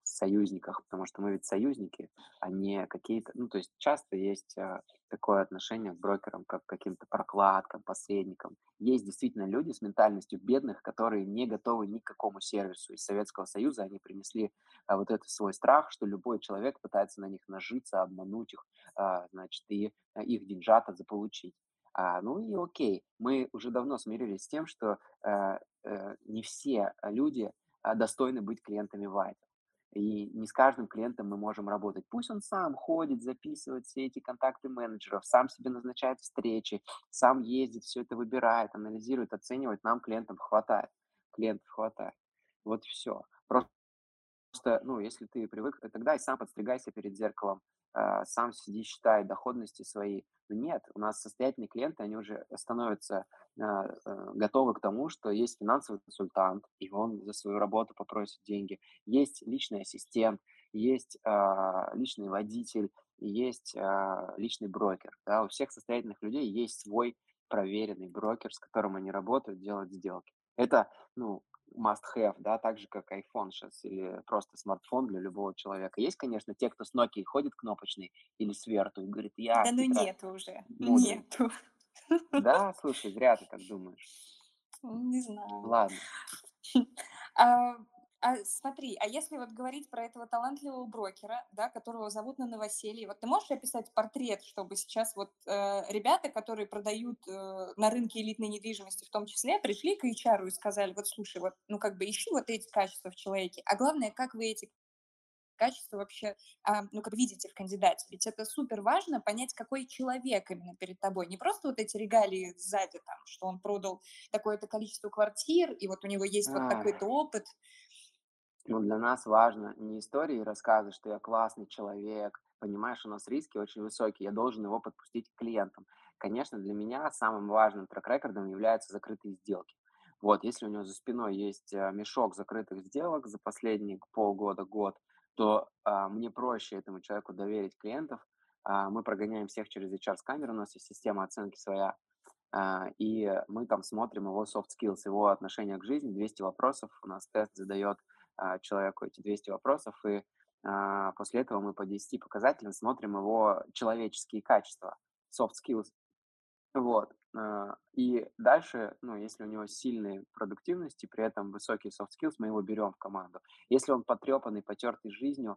союзниках, потому что мы ведь союзники, а не какие-то, ну, то есть часто есть а, такое отношение к брокерам, как к каким-то прокладкам, посредникам. Есть действительно люди с ментальностью бедных, которые не готовы ни к какому сервису. Из Советского Союза они принесли а, вот этот свой страх, что любой человек пытается на них нажиться, обмануть их, а, значит, и а, их деньжата заполучить. А, ну и окей, мы уже давно смирились с тем, что э, э, не все люди а, достойны быть клиентами Вайта. И не с каждым клиентом мы можем работать. Пусть он сам ходит, записывает все эти контакты менеджеров, сам себе назначает встречи, сам ездит, все это выбирает, анализирует, оценивает. Нам клиентам хватает. Клиентов хватает. Вот все. Просто ну, если ты привык, тогда и сам подстригайся перед зеркалом, а, сам сиди, считай доходности свои. Но нет, у нас состоятельные клиенты, они уже становятся а, э, готовы к тому, что есть финансовый консультант, и он за свою работу попросит деньги. Есть личный ассистент, есть а, личный водитель, есть а, личный брокер. Да? У всех состоятельных людей есть свой проверенный брокер, с которым они работают, делают сделки. Это, ну, must have, да, так же, как iPhone сейчас или просто смартфон для любого человека. Есть, конечно, те, кто с Nokia ходит кнопочный или с Верту и говорит, я Да ну нету уже, мудрый. нету. Да, слушай, зря ты так думаешь. Не знаю. Ладно. [LAUGHS] А, а смотри, а если вот говорить про этого талантливого брокера, да, которого зовут на новоселье, вот ты можешь описать портрет, чтобы сейчас вот э, ребята, которые продают э, на рынке элитной недвижимости в том числе, пришли к HR и сказали, вот слушай, вот, ну как бы ищи вот эти качества в человеке, а главное, как вы эти качества вообще, а, ну, как видите в кандидате. Ведь это супер важно понять, какой человек именно перед тобой. Не просто вот эти регалии сзади, там, что он продал такое-то количество квартир, и вот у него есть вот Ай, такой-то опыт. Ну, для нас важно не истории и рассказы, что я классный человек, понимаешь, у нас риски очень высокие, я должен его подпустить к клиентам. Конечно, для меня самым важным трек-рекордом являются закрытые сделки. Вот, если у него за спиной есть э, мешок закрытых сделок за последние полгода, год, то а, мне проще этому человеку доверить клиентов. А, мы прогоняем всех через HR-сканер, у нас есть система оценки своя, а, и мы там смотрим его soft skills, его отношение к жизни, 200 вопросов, у нас тест задает человеку эти 200 вопросов, и а, после этого мы по 10 показателям смотрим его человеческие качества, soft skills. Вот. А, и дальше, ну, если у него сильные продуктивности, при этом высокие soft skills, мы его берем в команду. Если он потрепанный, потертый жизнью,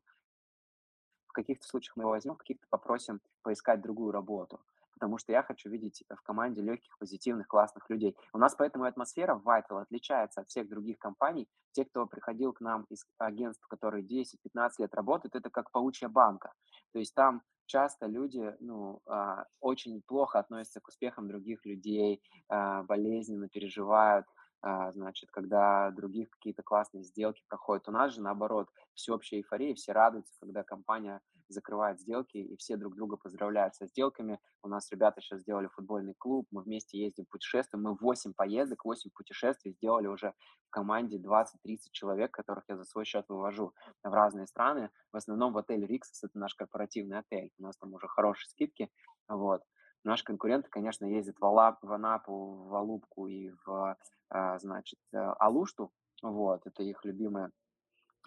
в каких-то случаях мы его возьмем, в каких-то попросим поискать другую работу. Потому что я хочу видеть в команде легких, позитивных, классных людей. У нас поэтому атмосфера в Vital отличается от всех других компаний. Те, кто приходил к нам из агентств, которые 10-15 лет работают, это как паучья банка. То есть там часто люди ну, а, очень плохо относятся к успехам других людей, а, болезненно переживают, а, значит, когда других какие-то классные сделки проходят. У нас же наоборот, всеобщая эйфория, все радуются, когда компания закрывает сделки, и все друг друга поздравляют со сделками. У нас ребята сейчас сделали футбольный клуб, мы вместе ездим путешествуем, мы 8 поездок, 8 путешествий сделали уже в команде 20-30 человек, которых я за свой счет вывожу в разные страны. В основном в отель Риксос, это наш корпоративный отель, у нас там уже хорошие скидки, вот. Наши конкуренты, конечно, ездят в, Алап, в Анапу, в Алубку и в, а, значит, э, Алушту, вот, это их любимые а,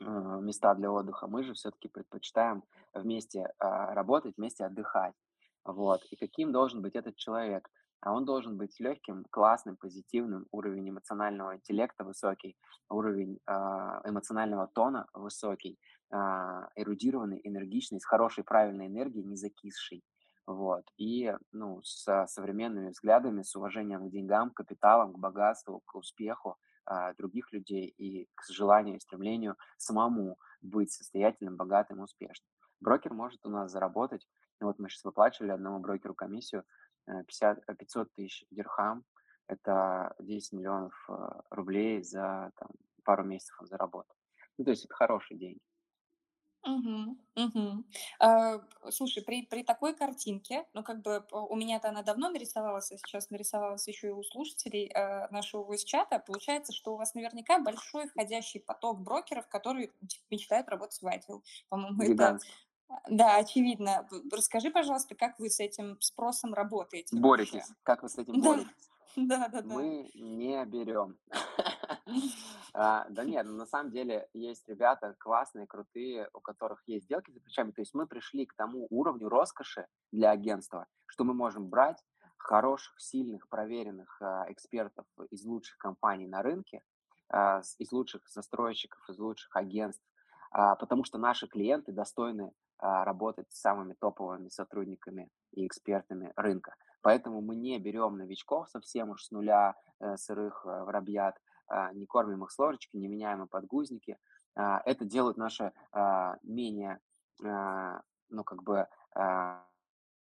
места для отдыха. Мы же все-таки предпочитаем вместе а, работать, вместе отдыхать. Вот. И каким должен быть этот человек? А он должен быть легким, классным, позитивным, уровень эмоционального интеллекта высокий, уровень эмоционального тона высокий, эрудированный, энергичный, с хорошей правильной энергией, не закисший. Вот. И ну, с современными взглядами, с уважением к деньгам, к капиталам, к богатству, к успеху а, других людей и к желанию и стремлению самому быть состоятельным, богатым, успешным. Брокер может у нас заработать, ну, вот мы сейчас выплачивали одному брокеру комиссию 50, э, 500 э, тысяч дирхам, это 10 миллионов э, рублей за там, пару месяцев он заработал. Ну, то есть это хорошие деньги. Мгм, мгм. А, слушай, при при такой картинке, ну, как бы, у меня-то она давно нарисовалась, а сейчас нарисовалась еще и у слушателей, э, нашего voice-чата. Получается, что у вас наверняка большой входящий поток брокеров, которые типа мечтают работать в Whiteville. По-моему, [LAUGHS] это, да, очевидно. Расскажи, пожалуйста, как вы с этим спросом работаете вообще? Боретесь. Как вы с этим Да, боретесь? [LAUGHS] да-да-да. Мы не берем. [LAUGHS] [LAUGHS] А, да нет, ну, на самом деле есть ребята классные, крутые, у которых есть сделки за плечами. То есть мы пришли к тому уровню роскоши для агентства, что мы можем брать хороших, сильных, проверенных а, экспертов из лучших компаний на рынке, а, из лучших застройщиков, из лучших агентств, потому что наши клиенты достойны работать с самыми топовыми сотрудниками и экспертами рынка. Поэтому мы не берем новичков совсем уж с нуля, э, сырых э, воробьят, не кормим их с ложечки, не меняем им подгузники. А, Это делает наши а, менее, а, ну, как бы, а,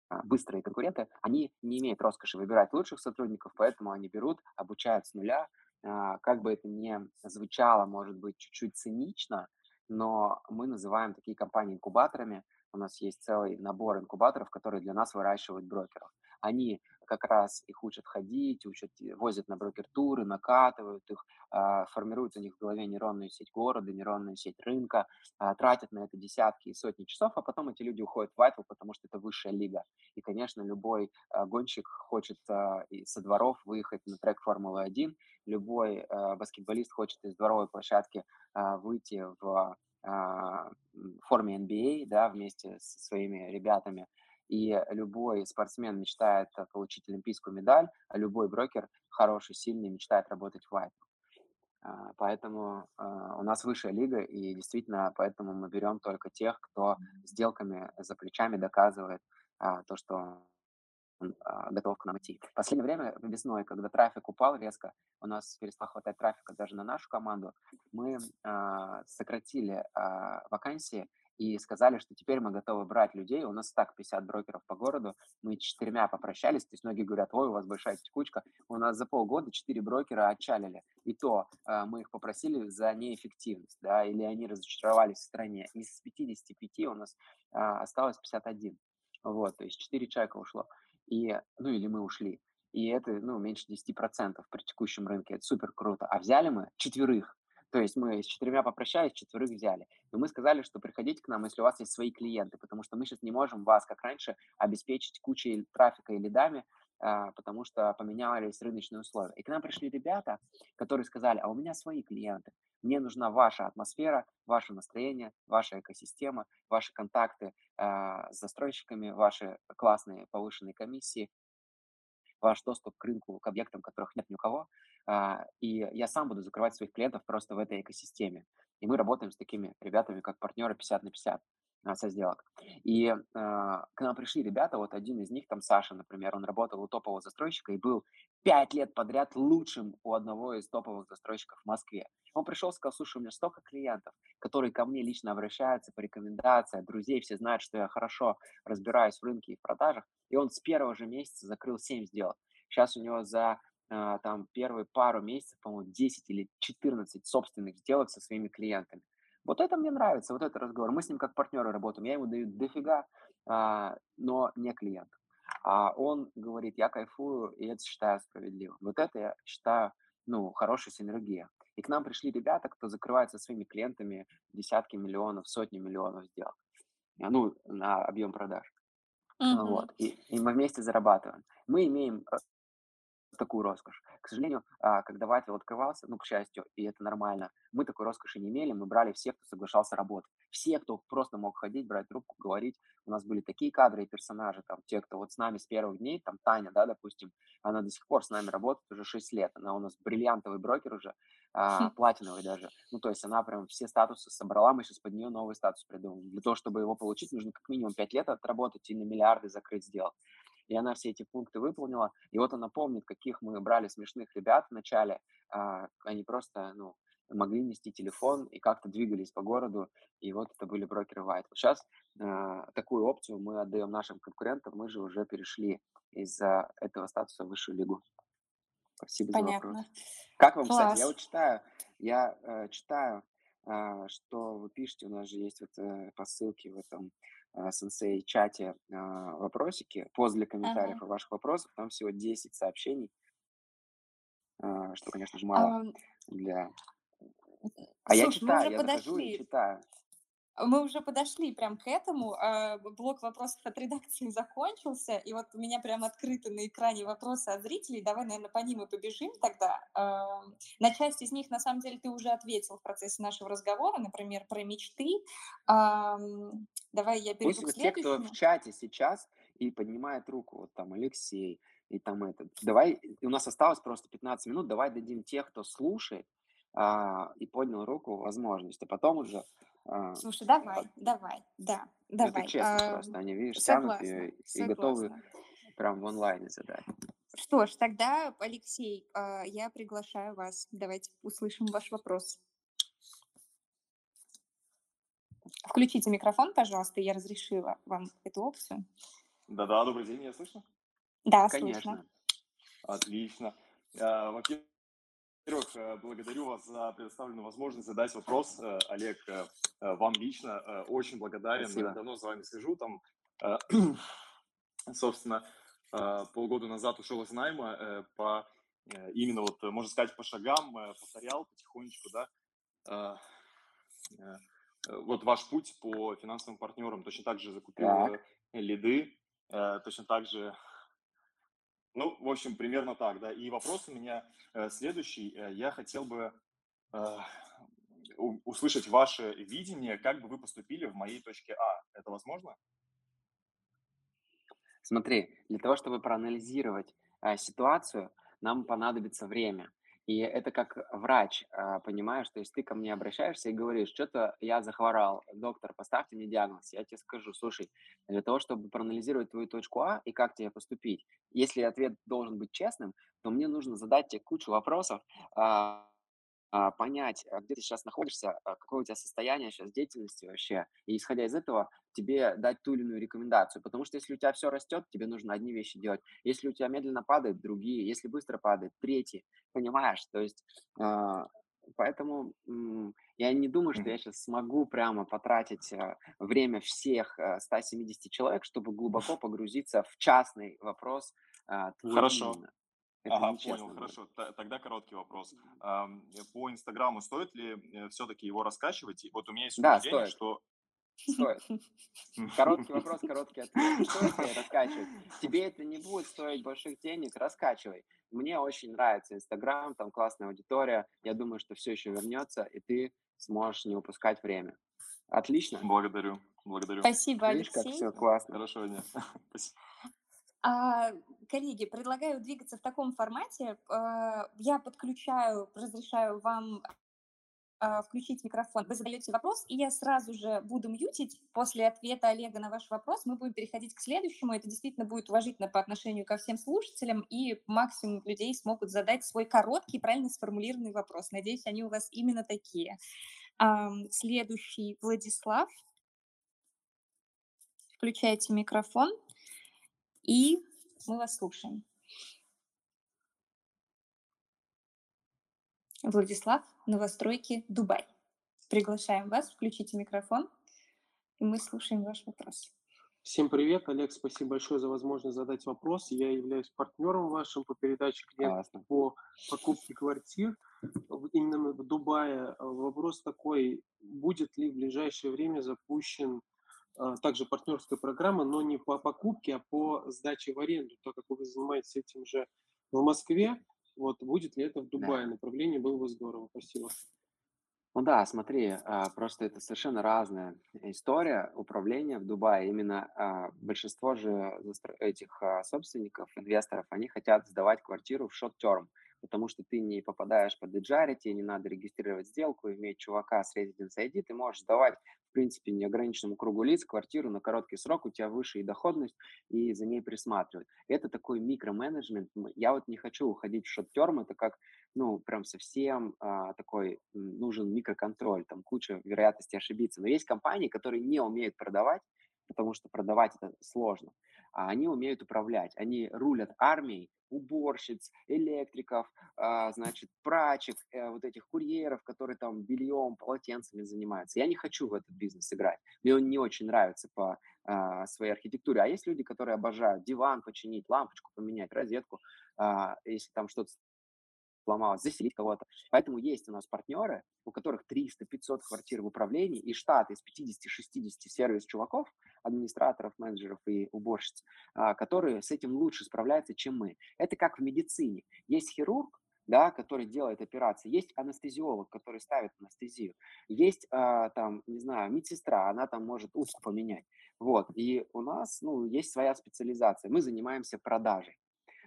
а, быстрые конкуренты, они не имеют роскоши выбирать лучших сотрудников, поэтому они берут, обучают с нуля. А, Как бы это ни звучало, может быть, чуть-чуть цинично, но мы называем такие компании инкубаторами. У нас есть целый набор инкубаторов, которые для нас выращивают брокеров. Они как раз их учат ходить, учат, э, возят на брокер-туры, накатывают их, а, формируют у них в голове нейронную сеть города, нейронную сеть рынка, а, тратят на это десятки и сотни часов, а потом эти люди уходят в Вайтл, потому что это высшая лига. И, конечно, любой а, гонщик хочет со дворов выехать на трек Формулы-1, любой баскетболист хочет из дворовой площадки выйти в форме NBA, да, вместе со своими ребятами. И любой спортсмен мечтает э, получить олимпийскую медаль, а любой брокер хороший, сильный мечтает работать в White. А, Поэтому а, у нас высшая лига, и действительно, поэтому мы берем только тех, кто сделками за плечами доказывает а, то, что он готов к нам идти. В последнее время весной, когда трафик упал резко, у нас перестало хватать трафика даже на нашу команду, мы сократили вакансии и сказали, что теперь мы готовы брать людей. У нас так 50 брокеров по городу, мы четырьмя попрощались, то есть многие говорят, ой, у вас большая текучка. У нас за полгода четыре брокера отчалили. И то а, мы их попросили за неэффективность, да, или они разочаровались в стране. Из 55 у нас а, осталось 51. Вот, то есть 4 человека ушло. И, ну, или мы ушли. И это, ну, меньше 10% при текущем рынке. Это супер круто. А взяли мы четверых. То есть мы с четырьмя попрощались, четверых взяли. И мы сказали, что приходите к нам, если у вас есть свои клиенты, потому что мы сейчас не можем вас, как раньше, обеспечить кучей трафика и лидами, а, потому что поменялись рыночные условия. И к нам пришли ребята, которые сказали, а у меня свои клиенты, мне нужна ваша атмосфера, ваше настроение, ваша экосистема, ваши контакты а, с застройщиками, ваши классные повышенные комиссии, ваш доступ к рынку, к объектам, которых нет ни у кого, и я сам буду закрывать своих клиентов просто в этой экосистеме. И мы работаем с такими ребятами, как партнеры 50 на 50 со сделок. И э, к нам пришли ребята, вот один из них, там Саша, например, он работал у топового застройщика и был пять лет подряд лучшим у одного из топовых застройщиков в Москве. Он пришел сказал, слушай, у меня столько клиентов, которые ко мне лично обращаются по рекомендациям, друзей, все знают, что я хорошо разбираюсь в рынке и в продажах. И он с первого же месяца закрыл 7 сделок. Сейчас у него за там первые пару месяцев, по-моему, 10 или 14 собственных сделок со своими клиентами. Вот это мне нравится, вот этот разговор. Мы с ним как партнеры работаем. Я ему даю дофига, а, но не клиент. А он говорит, я кайфую, и это считаю справедливым. Вот это я считаю, ну, хорошая синергия. И к нам пришли ребята, кто закрывает со своими клиентами десятки миллионов, сотни миллионов сделок. А, ну, на объем продаж. Uh-huh. Вот. И, и мы вместе зарабатываем. Мы имеем э, такую роскошь. К сожалению, а, когда Ватил открывался, ну, к счастью, и это нормально, мы такой роскоши не имели, мы брали всех, кто соглашался работать. Все, кто просто мог ходить, брать трубку, говорить. У нас были такие кадры и персонажи, там, те, кто вот с нами с первых дней, там, Таня, да, допустим, она до сих пор с нами работает уже 6 лет, она у нас бриллиантовый брокер уже, а, платиновый даже. Ну, то есть она прям все статусы собрала, мы сейчас под нее новый статус придумали. Для того, чтобы его получить, нужно как минимум 5 лет отработать и на миллиарды закрыть сделок и она все эти пункты выполнила. И вот она помнит, каких мы брали смешных ребят в начале. А, они просто, ну, могли нести телефон и как-то двигались по городу, и вот это были брокеры White. Сейчас э, такую опцию мы отдаем нашим конкурентам, мы же уже перешли из этого статуса в высшую лигу. Спасибо Понятно. за вопрос. Как вам, Класс. кстати, я вот читаю, я э, читаю, э, что вы пишете, у нас же есть вот э, по ссылке в этом а, сенсей чате а, вопросики, после комментариев ага. и ваших вопросов, там всего 10 сообщений, а, что, конечно же, мало а, для... А слушай, я читаю, я подошли. захожу и читаю. Мы уже подошли прям к этому. Блок вопросов от редакции [LAUGHS] закончился, и вот у меня прям открыты на экране вопросы от зрителей. Давай, наверное, по ним и побежим тогда. На часть из них, на самом деле, ты уже ответил в процессе нашего разговора, например, про мечты. Давай я перейду Пусть к те, кто в чате сейчас и поднимает руку, вот там Алексей и там этот. Давай, у нас осталось просто 15 минут, давай дадим тех, кто слушает а, и поднял руку, возможность, а потом уже а, Слушай, давай, давай, да, давай. Это честно а, просто, они, видишь, согласна, тянут и, и готовы прям в онлайне задать. Что ж, тогда, Алексей, а, я приглашаю вас. Давайте услышим ваш вопрос. Включите микрофон, пожалуйста, я разрешила вам эту опцию. Да-да, добрый день, меня слышно? Да, Конечно. слышно. Отлично. Во-первых, во-первых, э, благодарю вас за предоставленную возможность задать вопрос. Э, Олег, э, вам лично очень благодарен. Спасибо. Давно за вами слежу. Там, [CLEARS THROAT] собственно, полгода назад ушел из найма по именно вот, можно сказать, по шагам, повторял потихонечку, да, вот ваш путь по финансовым партнерам. Точно так же закупил так. лиды, точно так же ну, в общем, примерно так, да. И вопрос у меня э, следующий. Э, я хотел бы э, услышать ваше видение, как бы вы поступили в моей точке А. Это возможно? Смотри, для того, чтобы проанализировать ситуацию, нам понадобится время. И это как врач, а, понимаешь, то есть ты ко мне обращаешься и говоришь, что-то я захворал, доктор, поставьте мне диагноз. Я тебе скажу, слушай, для того, чтобы проанализировать твою точку А и как тебе поступить, если ответ должен быть честным, то мне нужно задать тебе кучу вопросов, а, понять, а, где ты сейчас находишься, а, какое у тебя состояние сейчас деятельности вообще, и исходя из этого тебе дать ту или иную рекомендацию. Потому что если у тебя все растет, тебе нужно одни вещи делать. Если у тебя медленно падает, другие. Если быстро падает, третьи. Понимаешь? То есть Поэтому я не думаю, что я сейчас смогу прямо потратить время всех 170 человек, чтобы глубоко [LAUGHS] погрузиться в частный вопрос. Хорошо. Именно. Это ага, понял, будет. хорошо. Тогда короткий вопрос. По Инстаграму стоит ли э, все-таки его раскачивать? И вот у меня есть убеждение, да, стоит. что Стоит. Короткий вопрос, короткий ответ. Стоит ли раскачивать? Тебе это не будет стоить больших денег, раскачивай. Мне очень нравится Инстаграм, там классная аудитория. Я думаю, что все еще вернется, и ты сможешь не упускать время. Отлично. Благодарю. Благодарю. Спасибо, Видишь, Алексей. как все классно. Хорошего дня. [LAUGHS] Спасибо. А, коллеги, предлагаю двигаться в таком формате. А, я подключаю, разрешаю вам а, включить микрофон. Вы задаете вопрос, и я сразу же буду мьютить. После ответа Олега на ваш вопрос мы будем переходить к следующему. Это действительно будет уважительно по отношению ко всем слушателям, и максимум людей смогут задать свой короткий, правильно сформулированный вопрос. Надеюсь, они у вас именно такие. Следующий Владислав. Включайте микрофон, и мы вас слушаем. Владислав, новостройки Дубай. Приглашаем вас, включите микрофон, и мы слушаем ваш вопрос. Всем привет, Олег, спасибо большое за возможность задать вопрос. Я являюсь партнером вашим по передаче клиентов Классно. по покупке квартир именно в Дубае. Вопрос такой, будет ли в ближайшее время запущен также партнерская программа, но не по покупке, а по сдаче в аренду, так как вы занимаетесь этим же в Москве. Вот будет ли это в Дубае да. направление, было бы здорово. Спасибо. Ну да, смотри, а, просто это совершенно разная история управления в Дубае. Именно а, большинство же этих собственников, инвесторов, они хотят сдавать квартиру в шорт-терм потому что ты не попадаешь под диджари, тебе не надо регистрировать сделку, иметь чувака с Residence ID, ты можешь сдавать, в принципе, неограниченному кругу лиц квартиру на короткий срок, у тебя выше и доходность, и за ней присматривать. Это такой микроменеджмент. Я вот не хочу уходить в шот-терм, это как, ну, прям совсем а, такой нужен микроконтроль, там куча вероятности ошибиться. Но есть компании, которые не умеют продавать, потому что продавать это сложно, а они умеют управлять. Они рулят армией уборщиц, электриков, а, значит, прачек, э, вот этих курьеров, которые там бельем, полотенцами занимаются. Я не хочу в этот бизнес играть. Мне он не очень нравится по а, своей архитектуре. А есть люди, которые обожают диван починить, лампочку поменять, розетку, а, если там что-то сломалось, заселить кого-то. Поэтому есть у нас партнеры, у которых 300-500 квартир в управлении и штат из 50-60 сервис-чуваков, администраторов, менеджеров и уборщиц, а, которые с этим лучше справляются, чем мы. Это как в медицине. Есть хирург, да, который делает операции, есть анестезиолог, который ставит анестезию, есть а, там, не знаю, медсестра, она там может узку поменять. Вот, и у нас, ну, есть своя специализация. Мы занимаемся продажей.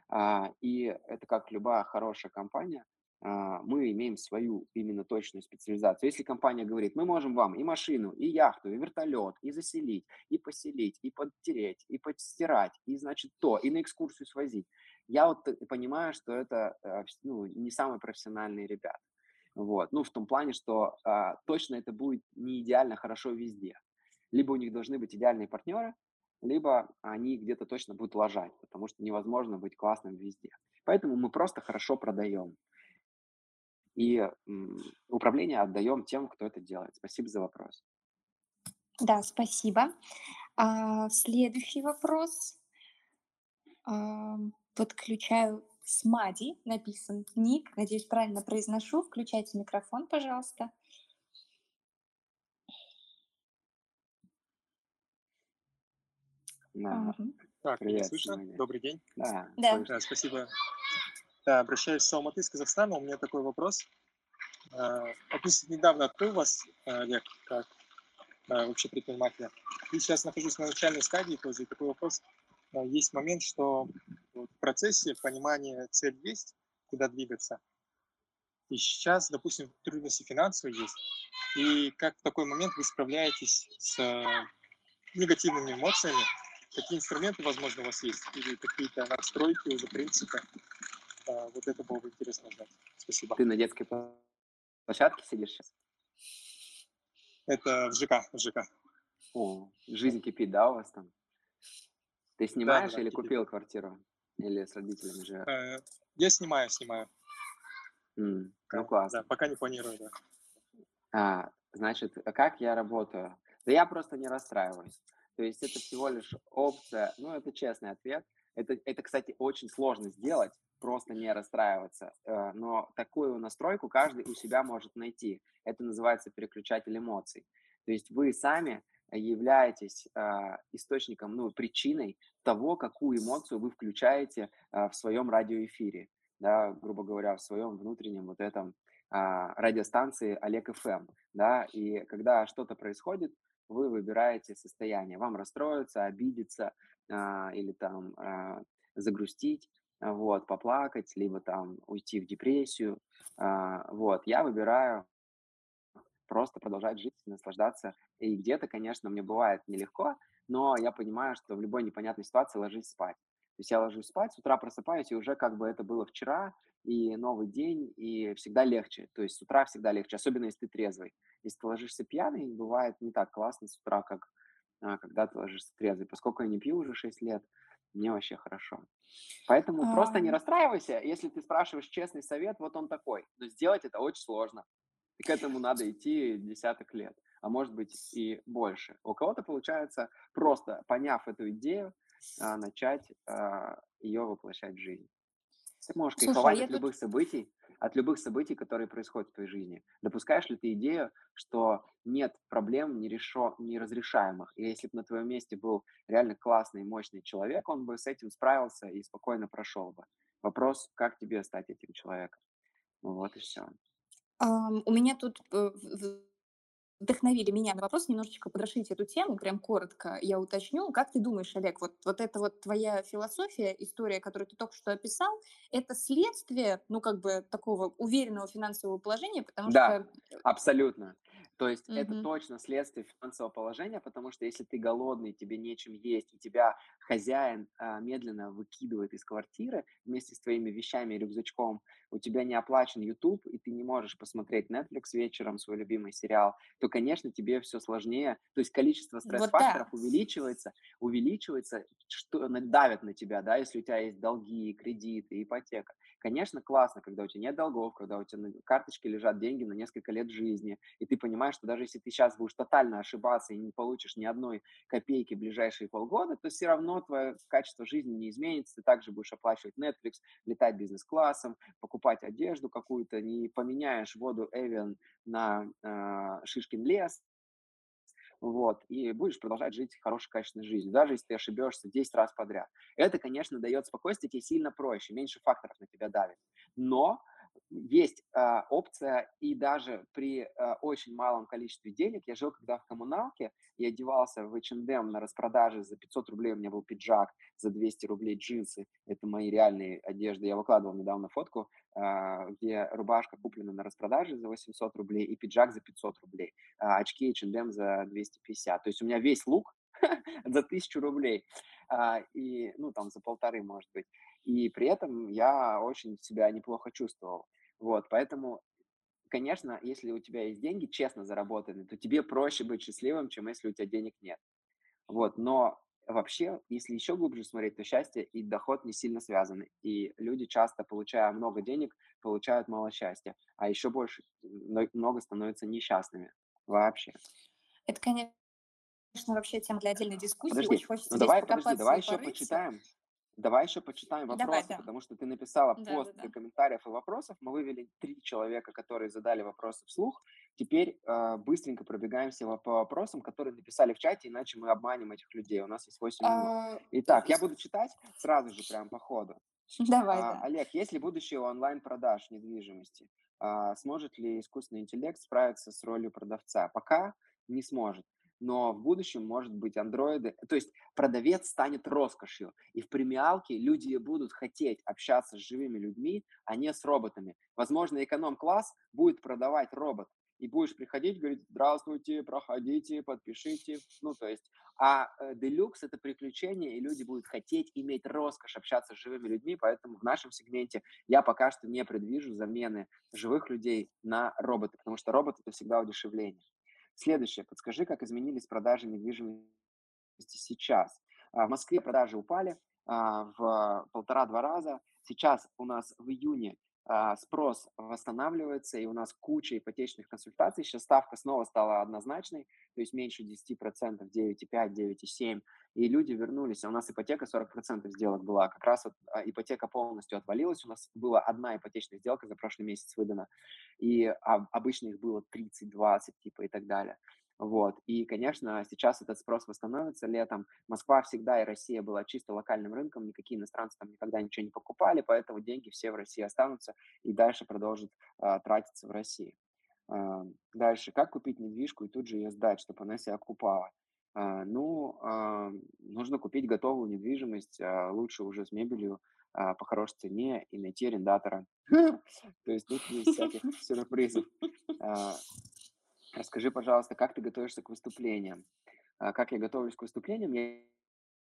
А, и это как любая хорошая компания, а, мы имеем свою именно точную специализацию. Если компания говорит, мы можем вам и машину, и яхту, и вертолет, и заселить, и поселить, и подтереть, и постирать, и, значит, то, и на экскурсию свозить. Я вот понимаю, что это э, ну, не самые профессиональные ребята. Вот. Ну, в том плане, что а, точно это будет не идеально хорошо везде. Либо у них должны быть идеальные партнеры, либо они где-то точно будут лажать, потому что невозможно быть классным везде. Поэтому мы просто хорошо продаем. И управление отдаем тем, кто это делает. Спасибо за вопрос. Да, спасибо. А, следующий вопрос. А, подключаю Смади, написан ник. Надеюсь, правильно произношу. Включайте микрофон, пожалуйста. Да. Так, меня слышно? Сегодня. Добрый день. Да. да. да спасибо. Да, обращаюсь с Алматы из Казахстана. У меня такой вопрос. Относительно недавно открыл вас, Олег, как вообще предпринимателя. И сейчас нахожусь на начальной стадии, то есть такой вопрос. Есть момент, что в процессе понимания цель есть, куда двигаться. И сейчас, допустим, трудности финансовые есть. И как в такой момент вы справляетесь с негативными эмоциями, какие инструменты, возможно, у вас есть, или какие-то настройки, уже принципы. А, вот это было бы интересно узнать. Спасибо. Ты на детской площадке сидишь сейчас? Это в ЖК, в ЖК. О, жизнь кипит, да, у вас там? Ты снимаешь да, да, или кипит. купил квартиру? Или с родителями живешь? Э, я снимаю, снимаю. Mm, ну, классно. Да, пока не планирую, да. А, значит, как я работаю? Да я просто не расстраиваюсь. То есть это всего лишь опция, ну, это честный ответ. Это, это, кстати, очень сложно сделать, просто не расстраиваться. Э, но такую настройку каждый у себя может найти. Это называется переключатель эмоций. То есть вы сами являетесь э, источником, ну, причиной того, какую эмоцию вы включаете э, в своем радиоэфире, да, грубо говоря, в своем внутреннем вот этом радиостанции Олег ФМ, да, и когда что-то происходит, вы выбираете состояние. Вам расстроиться, обидеться а, или там а, загрустить, вот, поплакать, либо там уйти в депрессию, а, вот, я выбираю просто продолжать жить, наслаждаться. И где-то, конечно, мне бывает нелегко, но я понимаю, что в любой непонятной ситуации ложись спать. То есть я ложусь спать, с утра просыпаюсь, и уже как бы это было вчера, и новый день, и всегда легче. То есть с утра всегда легче, особенно если ты трезвый. Если ты ложишься пьяный, бывает не так классно с утра, как а, когда ты ложишься трезвый. Поскольку я не пью уже 6 лет, мне вообще хорошо. Поэтому а... просто не расстраивайся. Если ты спрашиваешь честный совет, вот он такой. Но сделать это очень сложно. И к этому надо идти десяток лет, а может быть и больше. У кого-то получается просто, поняв эту идею, а, начать а, ее воплощать в жизнь. Ты можешь Слушай, кайфовать от тут... любых событий, от любых событий, которые происходят в твоей жизни. Допускаешь ли ты идею, что нет проблем нерешо... неразрешаемых? И если бы на твоем месте был реально классный, мощный человек, он бы с этим справился и спокойно прошел бы. Вопрос, как тебе стать этим человеком? Вот и все. Um, у меня тут э, вдохновили меня на вопрос немножечко подрошить эту тему, прям коротко я уточню. Как ты думаешь, Олег, вот, вот эта вот твоя философия, история, которую ты только что описал, это следствие, ну, как бы такого уверенного финансового положения, потому да, что... Э, абсолютно. То есть mm-hmm. это точно следствие финансового положения, потому что если ты голодный, тебе нечем есть, и тебя хозяин а, медленно выкидывает из квартиры вместе с твоими вещами и рюкзачком, у тебя не оплачен YouTube, и ты не можешь посмотреть Netflix вечером, свой любимый сериал, то, конечно, тебе все сложнее. То есть количество стресс-факторов вот да. увеличивается, увеличивается, что давит на тебя, да, если у тебя есть долги, кредиты, ипотека. Конечно, классно, когда у тебя нет долгов, когда у тебя на карточке лежат деньги на несколько лет жизни, и ты понимаешь, что даже если ты сейчас будешь тотально ошибаться и не получишь ни одной копейки в ближайшие полгода, то все равно твое качество жизни не изменится, ты также будешь оплачивать Netflix, летать бизнес-классом, покупать одежду какую-то, не поменяешь воду Эвиан на э, Шишкин лес, вот, и будешь продолжать жить хорошей, качественной жизнью, даже если ты ошибешься 10 раз подряд. Это, конечно, дает спокойствие, тебе сильно проще, меньше факторов на тебя давит. Но есть э, опция, и даже при э, очень малом количестве денег, я жил когда в коммуналке, и одевался в H&M на распродаже за 500 рублей, у меня был пиджак, за 200 рублей джинсы, это мои реальные одежды, я выкладывал недавно фотку, э, где рубашка куплена на распродаже за 800 рублей и пиджак за 500 рублей, э, очки H&M за 250, то есть у меня весь лук [LAUGHS] за 1000 рублей, и, ну, там, за полторы, может быть, и при этом я очень себя неплохо чувствовал. Вот, поэтому, конечно, если у тебя есть деньги, честно заработанные, то тебе проще быть счастливым, чем если у тебя денег нет. Вот, но вообще, если еще глубже смотреть, то счастье и доход не сильно связаны. И люди часто, получая много денег, получают мало счастья, а еще больше, много становятся несчастными вообще. Это, конечно, вообще тема для отдельной дискуссии. Подожди, Очень хочется ну давай, подожди, давай еще почитаем. Давай еще почитаем вопросы, Давай, да. потому что ты написала да, пост да, для комментариев и вопросов. Мы вывели три человека, которые задали вопросы вслух. Теперь э, быстренько пробегаемся по вопросам, которые написали в чате, иначе мы обманем этих людей. У нас есть 8 минут. А, Итак, я буду читать сразу же прям по ходу. Давай, а, да. Олег, есть ли будущее онлайн-продаж недвижимости? А, сможет ли искусственный интеллект справиться с ролью продавца? Пока не сможет но в будущем, может быть, андроиды... То есть продавец станет роскошью, и в премиалке люди будут хотеть общаться с живыми людьми, а не с роботами. Возможно, эконом-класс будет продавать робот, и будешь приходить, говорить, здравствуйте, проходите, подпишите, ну, то есть, а э, делюкс – это приключение, и люди будут хотеть иметь роскошь общаться с живыми людьми, поэтому в нашем сегменте я пока что не предвижу замены живых людей на роботы, потому что робот – это всегда удешевление. Следующее. Подскажи, как изменились продажи недвижимости сейчас. А, в Москве продажи упали а, в полтора-два раза. Сейчас у нас в июне а, спрос восстанавливается, и у нас куча ипотечных консультаций. Сейчас ставка снова стала однозначной, то есть меньше 10%, 9,5, 9,7, и люди вернулись. А у нас ипотека 40% сделок была. Как раз вот а, ипотека полностью отвалилась. У нас была одна ипотечная сделка за прошлый месяц выдана, и обычно их было 30, 20 типа и так далее. Вот. И, конечно, сейчас этот спрос восстановится летом. Москва всегда и Россия была чисто локальным рынком, никакие иностранцы там никогда ничего не покупали, поэтому деньги все в России останутся и дальше продолжат а, тратиться в России. А, дальше, как купить недвижку и тут же ее сдать, чтобы она себя окупала? А, ну, а, нужно купить готовую недвижимость, а, лучше уже с мебелью по хорошей цене и найти арендатора. [LAUGHS] То есть тут есть всяких сюрпризов. Расскажи, пожалуйста, как ты готовишься к выступлениям? Как я готовлюсь к выступлениям?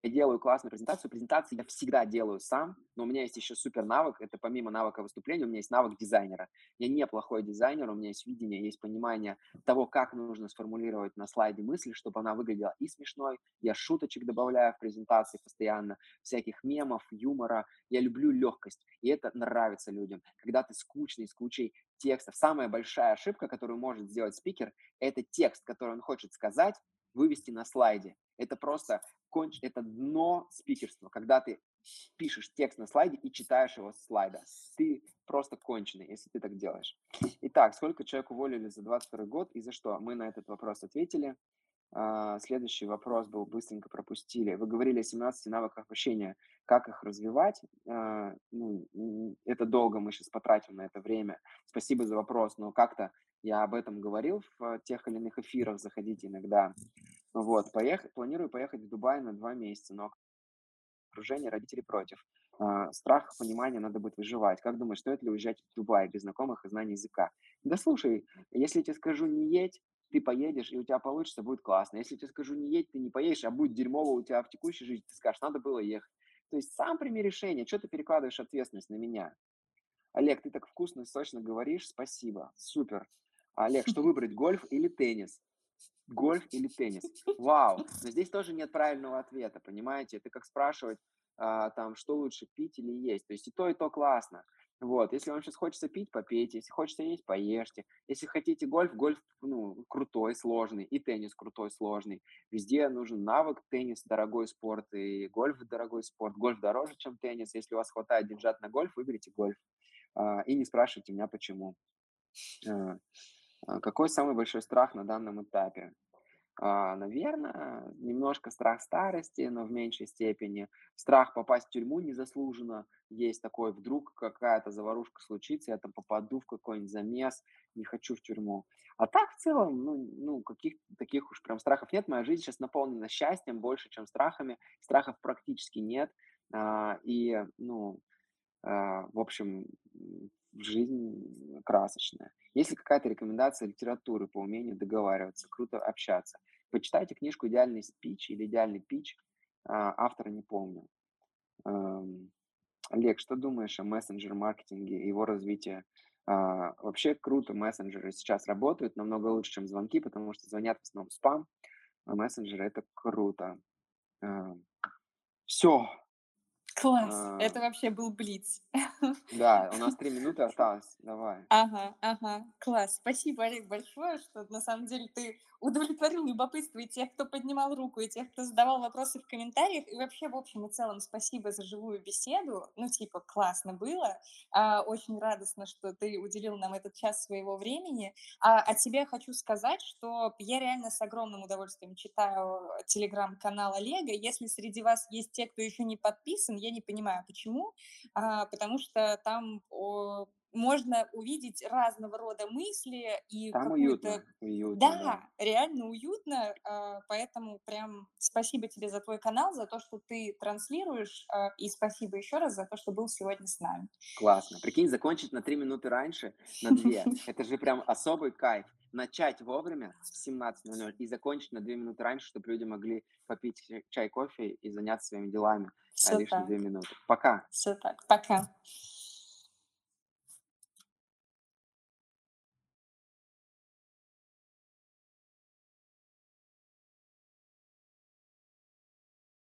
Я делаю классную презентацию. Презентации я всегда делаю сам, но у меня есть еще супер навык. Это помимо навыка выступления, у меня есть навык дизайнера. Я неплохой дизайнер, у меня есть видение, есть понимание того, как нужно сформулировать на слайде мысль, чтобы она выглядела и смешной. Я шуточек добавляю в презентации постоянно, всяких мемов, юмора. Я люблю легкость, и это нравится людям. Когда ты скучный, с кучей текстов. Самая большая ошибка, которую может сделать спикер, это текст, который он хочет сказать, вывести на слайде. Это просто конч... это дно спикерства, когда ты пишешь текст на слайде и читаешь его с слайда. Ты просто конченый, если ты так делаешь. Итак, сколько человек уволили за 22 год и за что? Мы на этот вопрос ответили. А, Следующий вопрос был, быстренько пропустили. Вы говорили о 17 навыках общения. Как их развивать? А, Ну, это долго, мы сейчас потратим на это время. Спасибо за вопрос, но как-то я об этом говорил в тех или иных эфирах, заходите иногда. Вот, поехать, планирую поехать в Дубай на два месяца, но окружение родителей против. А, Страх, понимание, надо будет выживать. Как думаешь, стоит ли уезжать в Дубай без знакомых и знаний языка? Да слушай, если я тебе скажу не едь, ты поедешь, и у тебя получится, будет классно. Если я тебе скажу не едь, ты не поедешь, а будет дерьмово у тебя в текущей жизни, ты скажешь, надо было ехать. То есть сам прими решение, что ты перекладываешь ответственность на меня? Олег, ты так вкусно и сочно говоришь, спасибо, супер. Олег, что [LAUGHS] выбрать, гольф или теннис? Гольф или теннис? Вау, но здесь тоже нет правильного ответа, понимаете? Это как спрашивать, а, там, что лучше, пить или есть. То есть и то, и то классно. Вот, если вам сейчас хочется пить, попейте, если хочется есть, поешьте. Если хотите гольф, гольф, ну, крутой, сложный, и теннис крутой, сложный. Везде нужен навык, теннис дорогой спорт, и гольф дорогой спорт. Гольф дороже, чем теннис. Если у вас хватает деньжат на гольф, выберите гольф. А, И не спрашивайте меня, почему. А, Какой самый большой страх на данном этапе? А, Наверное, немножко страх старости, но в меньшей степени. Страх попасть в тюрьму незаслуженно. Есть такой, вдруг какая-то заварушка случится, я там попаду в какой-нибудь замес, не хочу в тюрьму. А так в целом, ну, ну каких таких уж прям страхов нет. Моя жизнь сейчас наполнена счастьем больше, чем страхами. Страхов практически нет. А, И, ну, а, в общем, жизнь красочная. Есть ли какая-то рекомендация литературы по умению договариваться, круто общаться? Почитайте книжку «Идеальный спич» или «Идеальный пич». а, Автора не помню. Ам, Олег, что думаешь о мессенджер-маркетинге и его развитии? А, Вообще круто, мессенджеры сейчас работают намного лучше, чем звонки, потому что звонят в основном спам, а мессенджеры это круто. Все, Класс. А. Это вообще был блиц. [LAUGHS] да, у нас три минуты осталось, давай. Ага, ага, класс. Спасибо, Олег, большое, что на самом деле ты удовлетворил любопытство и тех, кто поднимал руку, и тех, кто задавал вопросы в комментариях. И вообще, в общем и целом, спасибо за живую беседу. Ну, типа, классно было. А, очень радостно, что ты уделил нам этот час своего времени. А от себя хочу сказать, что я реально с огромным удовольствием читаю телеграм-канал Олега. Если среди вас есть те, кто еще не подписан, я не понимаю, почему. А, потому что там о, можно увидеть разного рода мысли и Там какую-то... уютно, уютно, Да, реально уютно, а, поэтому прям спасибо тебе за твой канал, за то, что ты транслируешь, а, и спасибо еще раз за то, что был сегодня с нами. Классно. Прикинь, закончить на три минуты раньше, на две. [LAUGHS] Это же прям особый кайф. Начать вовремя в 17.00 и закончить на две минуты раньше, чтобы люди могли попить чай- кофе и заняться своими делами а, Все лишние так, две минуты. Пока. все так. Пока.